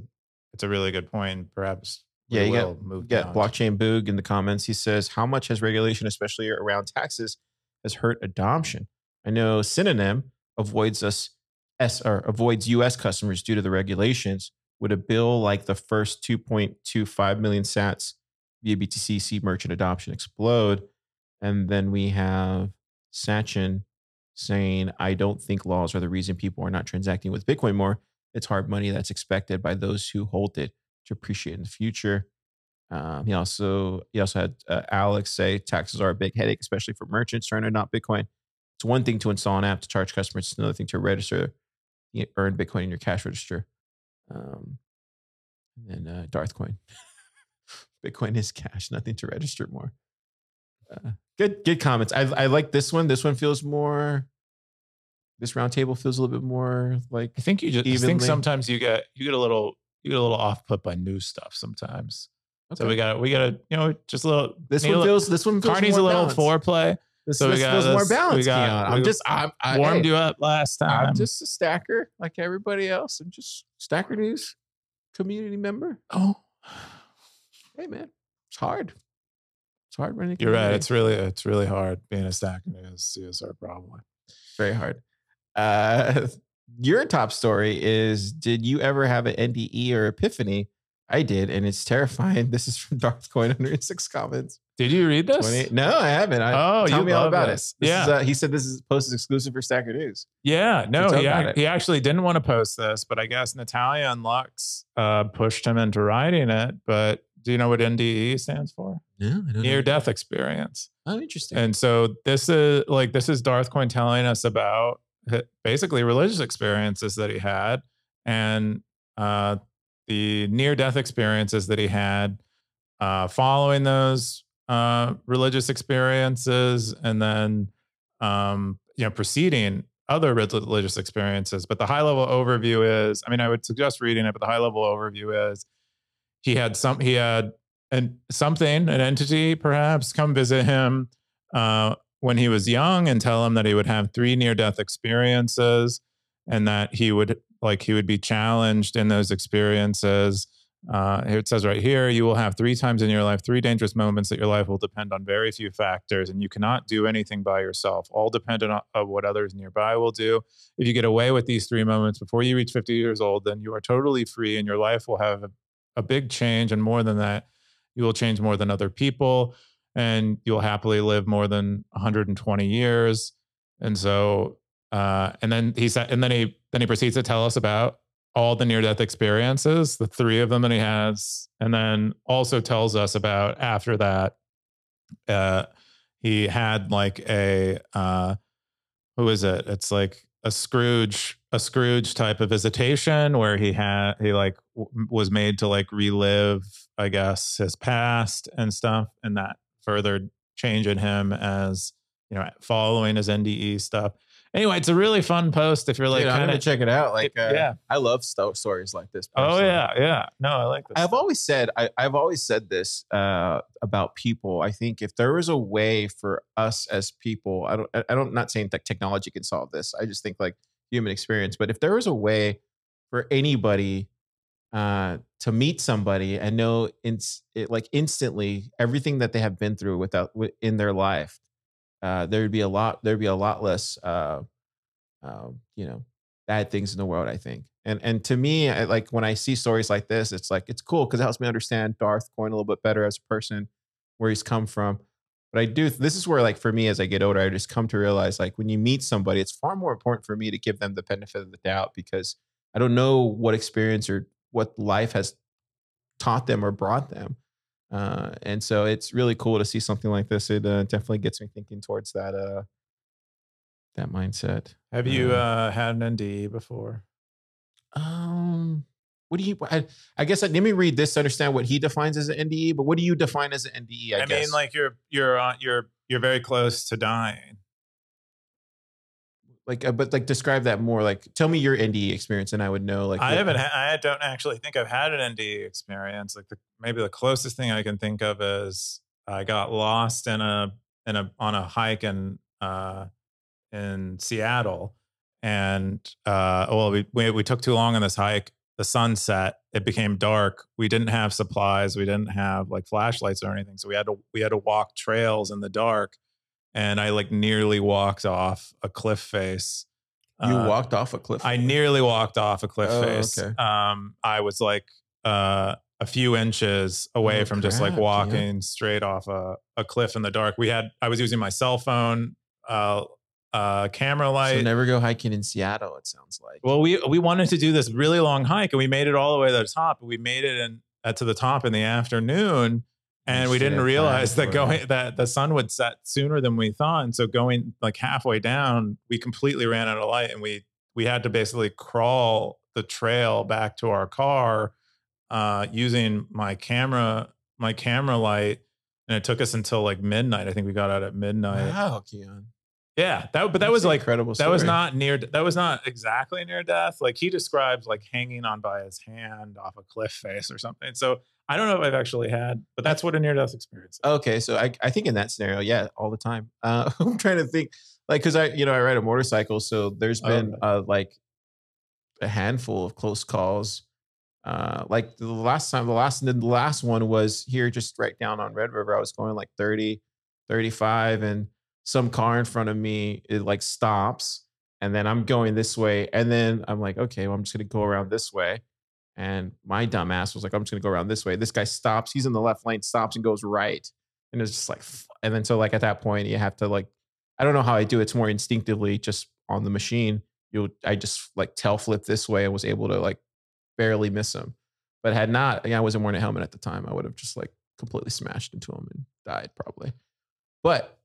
it's a really good point. Perhaps Yeah, you got, move you got down. blockchain boog in the comments. He says, "How much has regulation, especially around taxes, has hurt adoption?" I know Synonym avoids us S or avoids U.S. customers due to the regulations. Would a bill like the first 2.25 million Sats via BTC see merchant adoption explode? And then we have Sachin saying, "I don't think laws are the reason people are not transacting with Bitcoin more. It's hard money that's expected by those who hold it to appreciate in the future." Um, he also he also had uh, Alex say taxes are a big headache, especially for merchants trying to adopt Bitcoin. It's one thing to install an app to charge customers; it's another thing to register, earn Bitcoin in your cash register. Um, and then uh, Darth Coin, <laughs> Bitcoin is cash, nothing to register more. Uh, good, good comments. I I like this one. This one feels more. This roundtable feels a little bit more like I think you just I think sometimes you get you get a little you get a little off put by new stuff sometimes. So we got we got to you know just a little. this one feels this one feels Carney's a little balanced. foreplay. This, so we this got feels more this- we got- Keyan. I'm we just I'm, I, warmed hey, you up last time. I'm just a stacker like everybody else. I'm just Stacker News community member. oh, Hey man, it's hard. It's hard running. you're right. It's really it's really hard being a stacker news CSR probably. very hard. Uh, <laughs> your top story is: Did you ever have an NDE or epiphany? I did, and it's terrifying. <laughs> This is from Darth Coin 106 comments. Did you read this? 28 No, I haven't. I, Oh, tell me all about this. it. This Yeah. is, uh, he said this is post exclusive for Stacker News. Yeah, no, he, ac- he actually didn't want to post this, but I guess Natalia and Lux uh, pushed him into writing it. But do you know what NDE stands for? Don't Near death experience. Oh, interesting. And so this is like this is Darth Coin telling us about basically religious experiences that he had and uh, the near death experiences that he had uh, following those uh, religious experiences and then um, you know preceding other religious experiences. But the high level overview is I mean I would suggest reading it, but the high level overview is he had some he had and something, an entity perhaps, come visit him uh, when he was young and tell him that he would have three near death experiences and that he would like he would be challenged in those experiences. Uh, here it says right here, you will have three times in your life three dangerous moments that your life will depend on very few factors, and you cannot do anything by yourself, all dependent on what others nearby will do. If you get away with these three moments before you reach 50 years old, then you are totally free, and your life will have a, a big change. And more than that, you will change more than other people and you'll happily live more than 120 years. And so uh and then he said and then he then he proceeds to tell us about all the near death experiences the three of them that he has and then also tells us about after that uh he had like a uh who is it? It's like a scrooge a scrooge type of visitation where he had he like w- was made to like relive i guess his past and stuff and that further change in him as you know following his nde stuff anyway it's a really fun post if you're like Dude, I'm kind gonna of check it out. Like, uh, yeah I love sto- stories like this. oh yeah yeah no i like this I've always said I, I've always said this uh, about people. I think if there was a way for us as people, I don't I I don't not saying that technology can solve this. I just think like human experience. But if there was a way for anybody uh, to meet somebody and know in, it, like instantly everything that they have been through without in their life, uh, there would be a lot. There'd be a lot less, uh, uh, you know, bad things in the world. I think. And and to me, I, like when I see stories like this, it's like it's cool because it helps me understand Darth Coin a little bit better as a person, where he's come from. But I do. This is where, like, for me, as I get older, I just come to realize, like, when you meet somebody, it's far more important for me to give them the benefit of the doubt because I don't know what experience or what life has taught them or brought them. Uh, and so it's really cool to see something like this. It uh, definitely gets me thinking towards that uh, that mindset. Have you uh, uh had an NDE before? Um, what do you? I, I guess let me read this to understand what he defines as an NDE. But what do you define as an NDE? I, I mean, like you're you're on you're you're very close to dying like uh, but like describe that more like tell me your NDE experience and I would know like I haven't ha- I don't actually think I've had an NDE experience like the, maybe the closest thing I can think of is I got lost in a in a on a hike in uh in Seattle and uh well we we, we took too long on this hike. The sun set. It became dark. We didn't have supplies. We didn't have like flashlights or anything. So we had to we had to walk trails in the dark and I like nearly walked off a cliff face. You uh, walked off a cliff. I nearly walked off a cliff oh, face. Okay. Um, I was like uh, a few inches away oh, from crap, just like walking yeah. straight off a, a cliff in the dark. We had I was using my cell phone, uh, uh, camera light. So never go hiking in Seattle. It sounds like. Well, we we wanted to do this really long hike, and we made it all the way to the top. And we made it in, uh, to the top in the afternoon and we didn't realize that going that the sun would set sooner than we thought and so going like halfway down we completely ran out of light and we we had to basically crawl the trail back to our car uh, using my camera my camera light and it took us until like midnight i think we got out at midnight wow Keyan yeah, that but that That's was like incredible. Story. That was not near. That was not exactly near death. Like he describes like hanging on by his hand off a cliff face or something. So I don't know if I've actually had, but that's what a near death experience. Is. Okay, so I I think in that scenario, yeah, all the time. Uh, <laughs> I'm trying to think, like, because I you know I ride a motorcycle, so there's been oh, uh, like a handful of close calls. Uh, like the last time, the last and the last one was here, just right down on Red River. I was going like 30, 35, and some car in front of me it like stops and then i'm going this way and then i'm like okay well i'm just going to go around this way and my dumbass was like i'm just to go around this way this guy stops he's in the left lane stops and goes right and it's just like and then so like at that point you have to like i don't know how i do it. it's more instinctively just on the machine you i just like tail flip this way and was able to like barely miss him but had not i wasn't wearing a helmet at the time i would have just like completely smashed into him and died probably but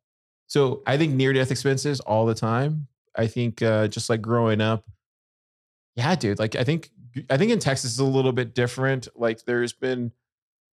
so I think near death experiences all the time. I think uh, just like growing up, yeah, dude. Like I think I think in Texas is a little bit different. Like there's been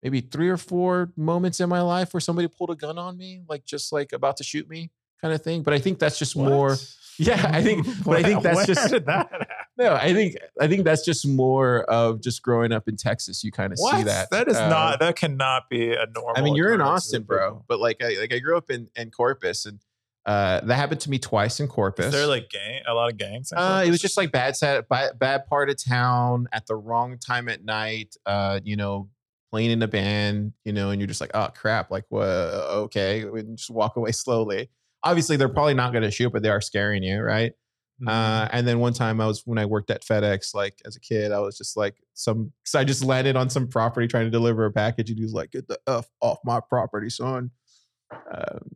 maybe three or four moments in my life where somebody pulled a gun on me, like just like about to shoot me, kind of thing. But I think that's just what? more. <laughs> Yeah, I think. <laughs> But I think that's just. did That <laughs> no, I think I think that's just more of just growing up in Texas. You kind of see that. That is uh, not. That cannot be a normal. I mean, you're in Austin, bro. But like, I, like I grew up in in Corpus, and uh, that happened to me twice in Corpus. Is there like gang, a lot of gangs? Uh, it was just like bad set, bad, bad part of town at the wrong time at night. Uh, you know, playing in a band, you know, and you're just like, oh crap, like what? Okay, and just walk away <laughs> slowly. Obviously, they're probably not going to shoot, but they are scaring you, right? Mm-hmm. Uh, and then one time I was when I worked at FedEx, like as a kid, I was just like some. So I just landed on some property trying to deliver a package, and he was like, "Get the f off my property, son." Um,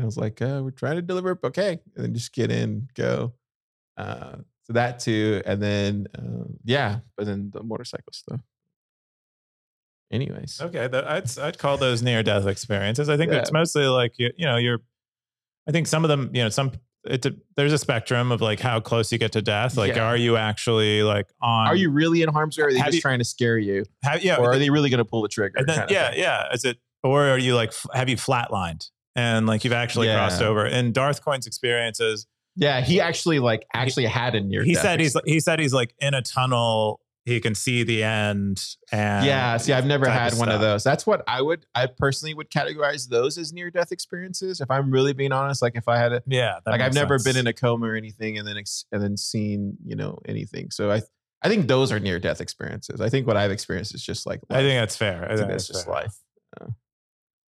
I was like, uh, we're trying to deliver. Okay. And then just get in, go. Uh, so that too. And then, uh, yeah, but then the motorcycle stuff. Anyways. Okay. That, I'd, I'd call those near death experiences. I think yeah. it's mostly like, you, you know, you're, I think some of them, you know, some, it's a, there's a spectrum of like how close you get to death. Like, yeah. are you actually like on? Are you really in harm's way? Or are they just you, trying to scare you? Have, yeah. Or are they really going to pull the trigger? Then, yeah. Yeah. Is it, or are you like, have you flatlined? And like you've actually yeah. crossed over. And Darth Coin's experiences. Yeah, he actually like actually he, had a near. He said he's he said he's like in a tunnel. He can see the end. And yeah, see, I've never had of one of those. That's what I would. I personally would categorize those as near death experiences. If I'm really being honest, like if I had a yeah, like I've never been in a coma or anything, and then and then seen you know anything. So I I think those are near death experiences. I think what I've experienced is just like I think that's fair. I, I think think that's just fair. life. Uh,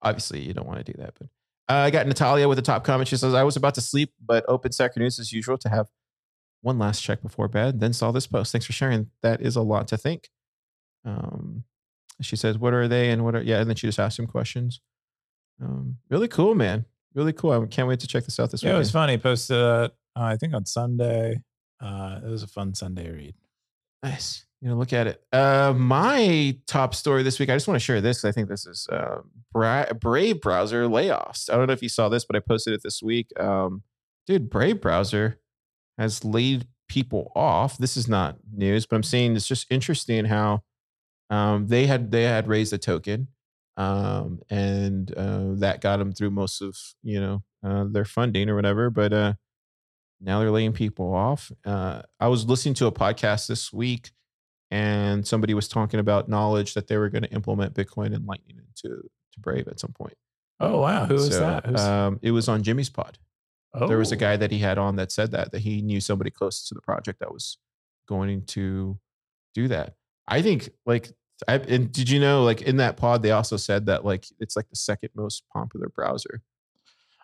obviously, you don't want to do that. But uh, I got Natalia with a top comment. She says, "I was about to sleep, but opened Stacker News as usual to have one last check before bed. Then saw this post. Thanks for sharing. That is a lot to think." Um, she says, "What are they and what are yeah?" And then she just asked him questions. Um, really cool, man. Really cool. I can't wait to check this out this Yeah, it was funny. He Posted, uh, I think on Sunday. Uh, it was a fun Sunday read. Nice. You know, look at it. Uh, my top story this week. I just want to share this I think this is uh, Bra- Brave browser layoffs. I don't know if you saw this, but I posted it this week. Um, dude, Brave browser has laid people off. This is not news, but I'm saying it's just interesting how um, they had they had raised a token, um, and uh, that got them through most of you know uh, their funding or whatever. But uh, now they're laying people off. Uh, I was listening to a podcast this week, and somebody was talking about knowledge that they were going to implement Bitcoin and Lightning into to Brave at some point. Oh wow, who was So, that? Who's- Um, it was on Jimmy's pod. There was a Oh. guy that he had on that said that that he knew somebody close to the project that was going to do that. I think like I and did you know like in that pod they also said that like it's like the second most popular browser.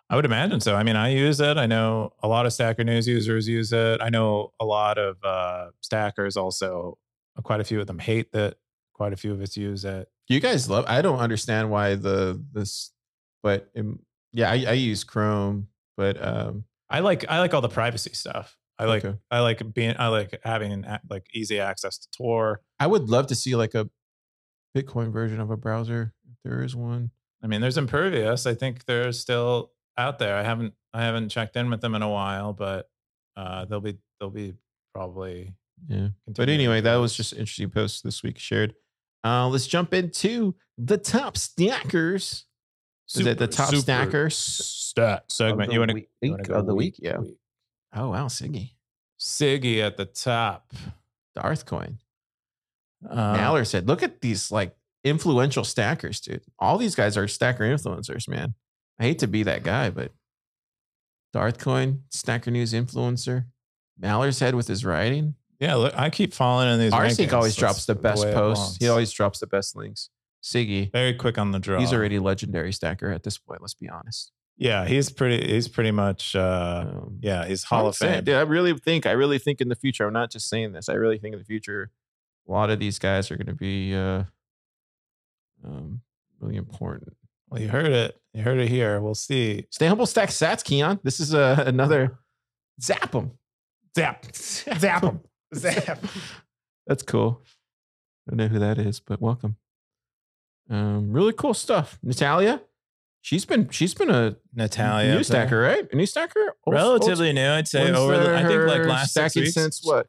I would imagine so. I mean, I use it. I know a lot of Stacker News users use it. I know a lot of uh, stackers also. Quite a few of them hate that. Quite a few of us use it. You guys love. I don't understand why the this, but um, yeah, I, I use Chrome, but um, I like I like all the privacy stuff. I like Okay. I like being I like having an, like easy access to Tor. I would love to see like a Bitcoin version of a browser if there is one. I mean, there's Impervious. I think they're still out there. I haven't I haven't checked in with them in a while, but uh, they'll be they'll be probably. Yeah. But anyway, that was just an interesting post this week shared. Uh, let's jump into the top stackers. Is it the top super stackers stat segment. You want to week- of the week? Yeah. week. Oh wow, Siggy, Siggy at the top. Darthcoin. Uh, Mallard's Head, "Look at these like influential stackers, dude. All these guys are stacker influencers, man. I hate to be that guy, but Darthcoin, Stacker News influencer, Mallard's Head with his writing. Yeah, look, I keep falling in these. Arsenic rankings. always That's drops the best way it posts. He belongs. always drops the best links. Siggy, very quick on the draw. he's already legendary stacker at this point. Let's be honest. yeah, he's pretty. He's pretty much. Uh, Um, yeah, he's Hall of Fame. Dude, I really think, I really think in the future, I'm not just saying this. I really think in the future, a lot of these guys are going to be uh, um, really important. Well, you heard it. You heard it here. We'll see. Stay humble, stack sats, Keyan. This is uh, <laughs> another zap them. Zap, <laughs> zap him, zap. <laughs> That's cool. I don't know who that is, but welcome. Um, really cool stuff. Natalia, she's been she's been a Natalia, new stacker, right? A new stacker, Old- old- relatively new. I'd say over. The, I think like last six weeks. since what?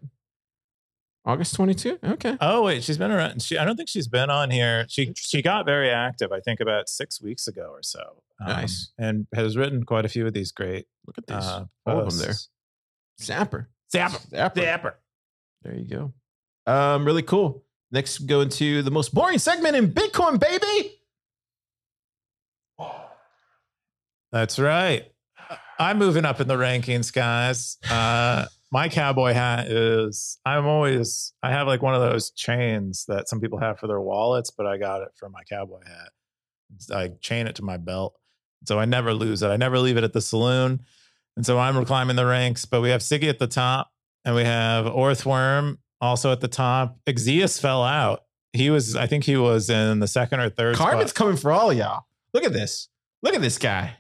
August 22. Okay. Oh wait, she's been around. She, I don't think she's been on here. She she got very active. I think about six weeks ago or so. Um, Nice. and has written quite a few of these great. Look at these. Uh, All of them there. Zapper. Zapper, Zapper. zapper. There you go. Um, really cool. Next, go into the most boring segment in Bitcoin, baby. That's right. I'm moving up in the rankings, guys. Uh, my cowboy hat is. I'm always. I have like one of those chains that some people have for their wallets, but I got it for my cowboy hat. I chain it to my belt, so I never lose it. I never leave it at the saloon, and so I'm climbing the ranks. But we have Siggy at the top, and we have Orthworm also at the top. Exeus fell out. He was. I think he was in the second or third. Carmen's spot. coming for all of y'all. Look at this. Look at this guy.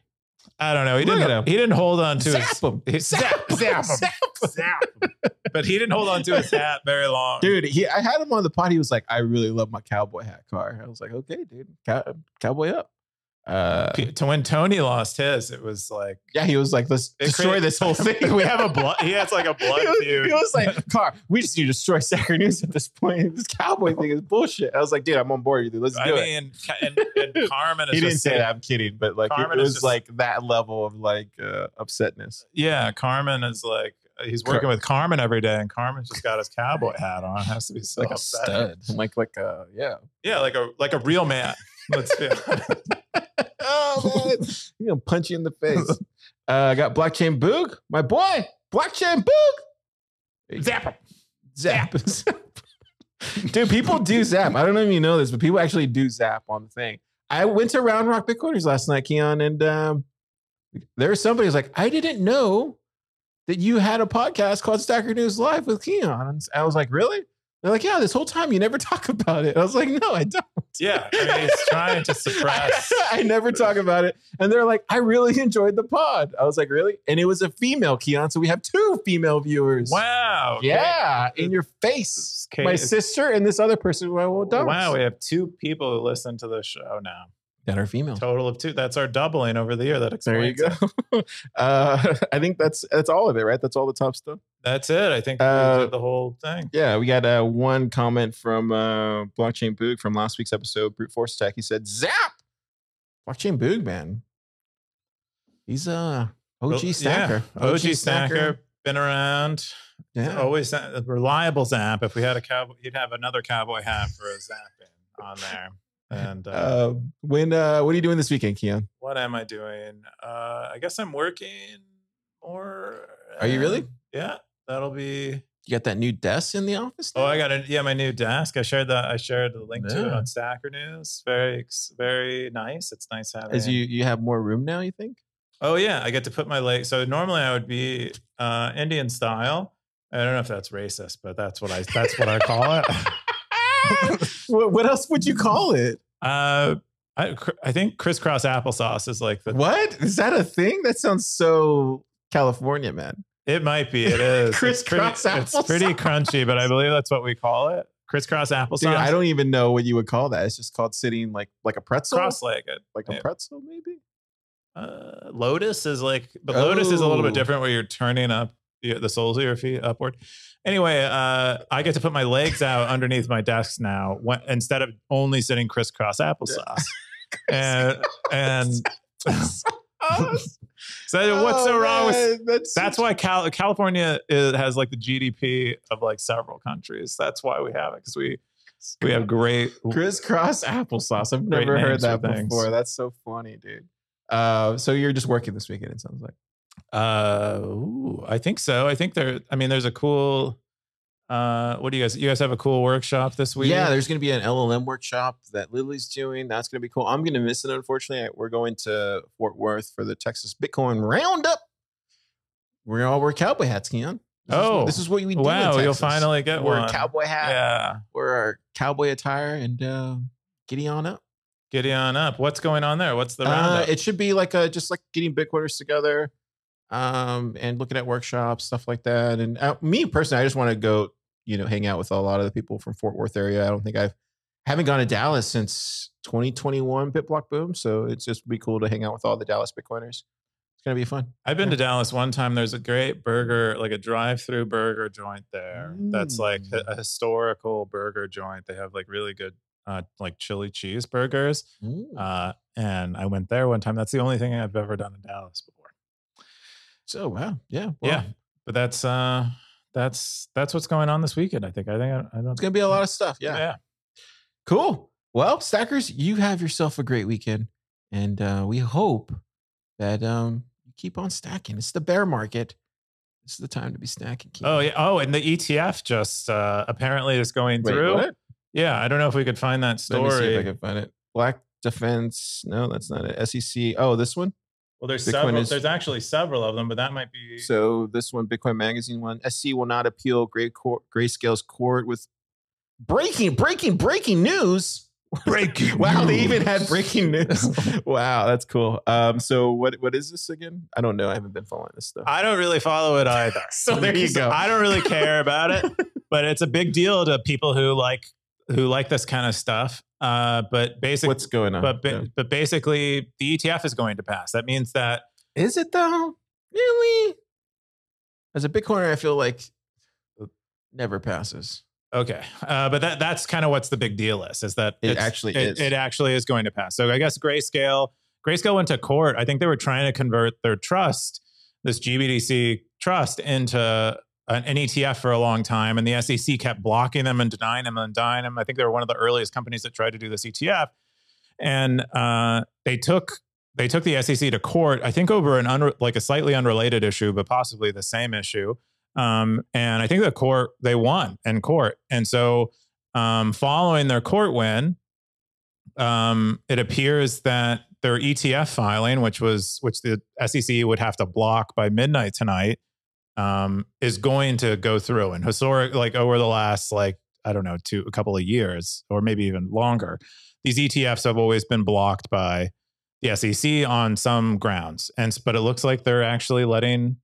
I don't know. He Look didn't. He didn't hold on to Zap his. him. he- zap, <laughs> zap him. Zap him. But he didn't hold on to his hat very long. Dude, he, I had him on the pod. He was like, I really love my cowboy hat car. I was like, okay, dude. Cow, cowboy up. Uh, to when Tony lost his, it was like yeah, he was like, let's destroy this whole <laughs> thing. we have a blood. He has like a <laughs> blood he, was, feud. he was like, <laughs> Car, we just need to destroy Stacker News at this point. This cowboy thing is bullshit. I was like, dude, I'm on board with you. Let's I do it. mean, Ca- and, and Carmen is He didn't say that. I'm kidding, but like Carmen it is was just- like that level of like uh, upsetness. Yeah, Carmen is like he's Car- working with Carmen every day, and Carmen's just got his cowboy hat on. It Has to be so like a stud, like like uh yeah. Yeah, like a like a real man. Let's be honest. Oh man, he's gonna punch you in the face. <laughs> Uh, I got blockchain boog, my boy, blockchain boog. Zap him. Zap. <laughs> Dude, people do Zap. I don't know if you know this, but people actually do Zap on the thing. I went to Round Rock Bitcoiners last night, Keyan, and um, there was somebody who's like, I didn't know that you had a podcast called Stacker News Live with Keyan. And I was like, really? They're like, yeah, this whole time you never <laughs> talk about it. I was like, no, I don't. Yeah, I mean, he's trying to suppress. <laughs> I never talk about it. And they're like, I really enjoyed the pod. I was like, really? And it was a female Keyan. So we have two female viewers. Wow. okay. Yeah, in your face. Okay. My sister and this other person who I won't. Wow, we have two people who listen to the show now. That are female. Total of two. That's our doubling over the year. That explains. There you go. <laughs> uh, <laughs> I think that's that's all of it, right? That's all the top stuff. That's it. I think Uh, the whole thing. Yeah, we got uh, one comment from uh, Blockchain Boog from last week's episode, Brute Force Attack. He said, "Zap, Blockchain Boog, man. He's a OG Well, stacker. Yeah. OG, stacker. Been around. Yeah. Always a reliable zap. If we had a cowboy, he'd have another cowboy hat for a zapping on there. And <laughs> uh, Uh, when uh, what are you doing this weekend, Keyan? what am I doing? Uh, I guess I'm working more. Are you really? Yeah, that'll be. You got that new desk in the office? Oh. I got a yeah, my new desk. I shared that. I shared the link to it on Stacker News. Very, very nice. It's nice having. As you you have more room now, you think? Oh yeah, I get to put my leg. So normally I would be uh, Indian style. I don't know if that's racist, but that's what I that's what I call it. <laughs> <laughs> what, what else would you call it? Uh, I I think crisscross applesauce is like the. What is that a thing? That sounds so California, man. It might be. It <laughs> is. It's Crisscross pretty, It's pretty crunchy, but I believe that's what we call it. Crisscross applesauce. Dude, I don't even know what you would call that. It's just called sitting like like a pretzel, cross-legged. like a pretzel, maybe. Uh, lotus is like, but lotus is a little bit Oh. different where you're turning up the the soles of your feet upward. Anyway, uh, I get to put my legs out underneath my desk now when, instead of only sitting crisscross applesauce. <laughs> and and <laughs> so what's so Oh, wrong with that's that's why Cal- California is, has like the GDP of like several countries. That's why we have it because we we have great. crisscross applesauce. I've never heard that before. That's so funny, dude. Uh, so you're just working this weekend. It sounds like. Uh, ooh, I think so. I think there. I mean, there's a cool. Uh, what do you guys? You guys have a cool workshop this week? Yeah, there's going to be an LLM workshop that Lily's doing. That's going to be cool. I'm going to miss it, unfortunately. We're going to Fort Worth for the Texas Bitcoin Roundup. We're all wear cowboy hats, Keyan. This is Oh, this is what we do. in wow, you'll finally get wear one. a cowboy hat. Yeah, Wear our cowboy attire and uh, giddy on up. giddy on up. What's going on there? What's the Uh, it should be like a just like getting Bitcoiners together, um, and looking at workshops, stuff like that. And uh, me personally, I just want to go, you know, hang out with a lot of the people from Fort Worth area. I don't think I've haven't gone to Dallas since 2021 BitBlock Boom, so it's just be cool to hang out with all the Dallas Bitcoiners. It's gonna be fun. I've been yeah. to Dallas one time. There's a great burger, like a drive-through burger joint there. That's like a, Mm. historical burger joint. They have like really good, uh, like chili cheeseburgers. Mm. Uh, and I went there one time. That's the only thing I've ever done in Dallas before. So wow, yeah, yeah, but that's uh, that's that's what's going on this weekend. I think. I think I, I don't. it's gonna be a lot of stuff. Yeah, yeah. Cool. Well, stackers, you have yourself a great weekend, and uh, we hope that um, you keep on stacking. It's the bear market. This is the time to be stacking. Keep- Oh yeah. Oh, and the ETF just uh, apparently is going Wait, through. what? Yeah, I don't know if we could find that Let me see if I story. can find it. Black Defense. No, that's not it. SEC. Oh, this one. Well, there's Bitcoin several. is- There's actually several of them, but that might be. So this one, Bitcoin Magazine one. SC will not appeal Gray Court, Grayscale's court with breaking, breaking, breaking news. Breaking <laughs> wow, they even had breaking news. <laughs> wow, that's cool. Um, so what what is this again? I don't know. I haven't been following this stuff. I don't really follow it either. <laughs> So there you go. I don't really care about it, but it's a big deal to people who like who like this kind of stuff. Uh, but basically, What's going on? but ba- Yeah. but basically, the ETF is going to pass. That means that Is it though? Really? As a Bitcoiner, I feel like it never passes. okay, uh, but that that's kind of what's the big deal is is that It actually it, is. it actually is going to pass. So I guess Grayscale Grayscale went to court. I think they were trying to convert their trust, this GBTC trust, into an, an ETF for a long time, and the SEC kept blocking them and denying them and denying them. I think they were one of the earliest companies that tried to do this ETF, and uh, they took they took the SEC to court. I think over an unre- like a slightly unrelated issue, but possibly the same issue. Um, and I think the court they won in court, and so um, following their court win, um, it appears that their ETF filing, which was which the SEC would have to block by midnight tonight, um, is going to go through. And historic, like over the last like I don't know, two a couple of years or maybe even longer, these ETFs have always been blocked by the SEC on some grounds, and but it looks like they're actually letting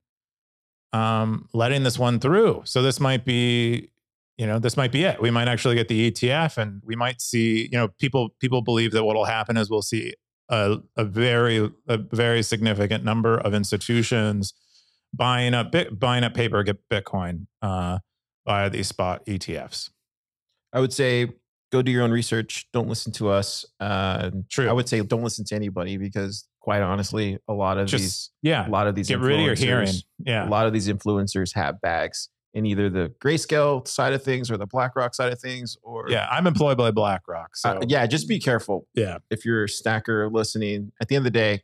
um, letting this one through. So this might be you know this might be it we might actually get the etf and we might see you know people people believe that what will happen is we'll see a, a very a very significant number of institutions buying up buying up paper get bitcoin uh, via these spot etfs I would say go do your own research. Don't listen to us. Uh, True. I would say don't listen to anybody because, quite honestly, a lot of Just- these, yeah a lot of these, get rid of your hearing influencers- yeah A lot of these influencers have bags in either the grayscale side of things or the BlackRock side of things. Or yeah i'm employed by blackrock so uh, yeah, just be careful yeah if you're a stacker listening. At the end of the day,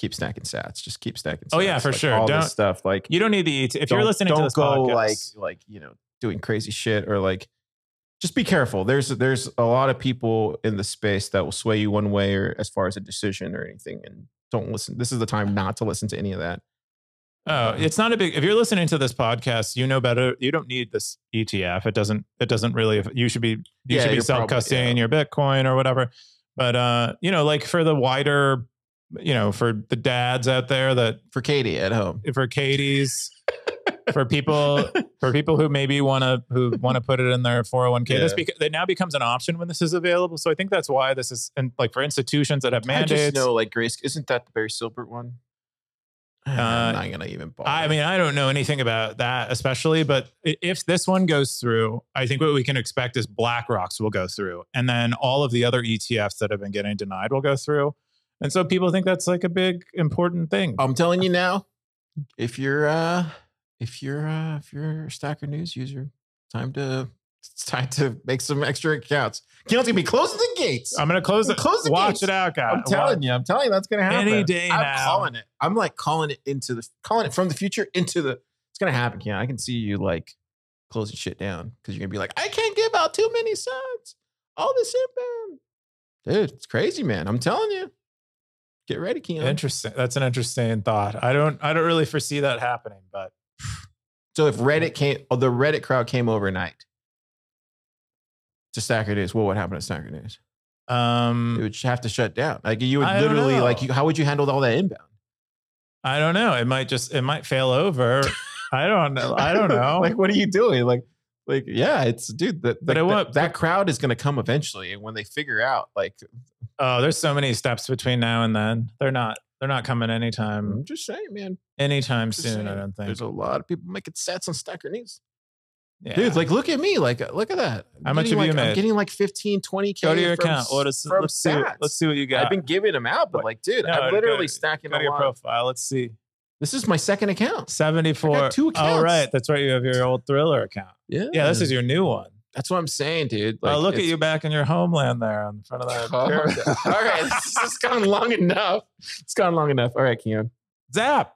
keep stacking sats. Just keep stacking. Oh, yeah, for Like, sure. All Don't- this stuff like you don't need the et if you're listening don't to this go podcast, like like you know doing crazy shit or like just be careful there's there's a lot of people in the space that will sway you one way or as far as a decision or anything and don't listen this is the time not to listen to any of that Oh, it's not a big. If you're listening to this podcast, you know better. You don't need this ETF. It doesn't. It doesn't really. You should be. You Yeah, should be self custodying yeah. your Bitcoin or whatever. But uh, you know, like for the wider, you know, for the dads out there that for katie at home for Katie's, <laughs> for people for people who maybe want to who want to put it in their 401k. This beca- it now becomes an option when this is available. So I think that's why this is and like for institutions that have i just mandates. know like grace isn't that the barry silbert one Uh, i'm not gonna even bother. I mean, I don't know anything about that, especially, but if this one goes through, I think what we can expect is BlackRock's will go through, and then all of the other ETFs that have been getting denied will go through. And so people think that's like a big important thing. i'm telling you now if you're uh if you're uh if you're a stacker news user time to it's time to make some extra accounts Keyan's gonna be closing the gates I'm gonna close it. Close the gates Watch gates. it out, guys. I'm telling you, I'm telling you, that's gonna happen Any day I'm now. calling it. I'm like calling it into the calling it from the future into the. It's gonna happen, Keyan. I can see you like closing shit down because you're gonna be like, I can't give out too many sons. All this inbound, dude. It's crazy, man. I'm telling you. Get ready, Keyan. Interesting. That's an interesting thought. I don't. I don't really foresee that happening, but So if Reddit came, oh, the Reddit crowd came overnight to Stacker News, what would happen to Stacker News? It um, would have to shut down. Like you would I literally, like, you, how would you handle all that inbound? I don't know. It might just. It might fail over. <laughs> I don't know. I don't <laughs> know. like, what are you doing? Like, like, yeah, it's dude. That, But like, that, that crowd is going to come eventually, and when they figure out, like, oh, there's so many steps between now and then. They're not. They're not coming anytime. I'm just saying, man. Anytime Just soon. I don't think. There's a lot of people making sets on Stacker News. Yeah. Dude, like, look at me. Like, look at that. I'm How much have you like, I'm getting like 15, 20 k. go to your from, account. Is, from let's see. What, let's see what you got. I've been giving them out, but like, dude, No, I'm literally to- stacking go a to your lot. profile. Let's see. This is my second account. 74. I got two Oh, accounts. right. That's right. You have your old Thriller account. Yeah, Yeah, this is your new one. That's what I'm saying, dude. oh, look at you back in your homeland there in front of that. Oh, <laughs> all right, this has gone long enough. It's gone long enough. All right, Keyan. Zap.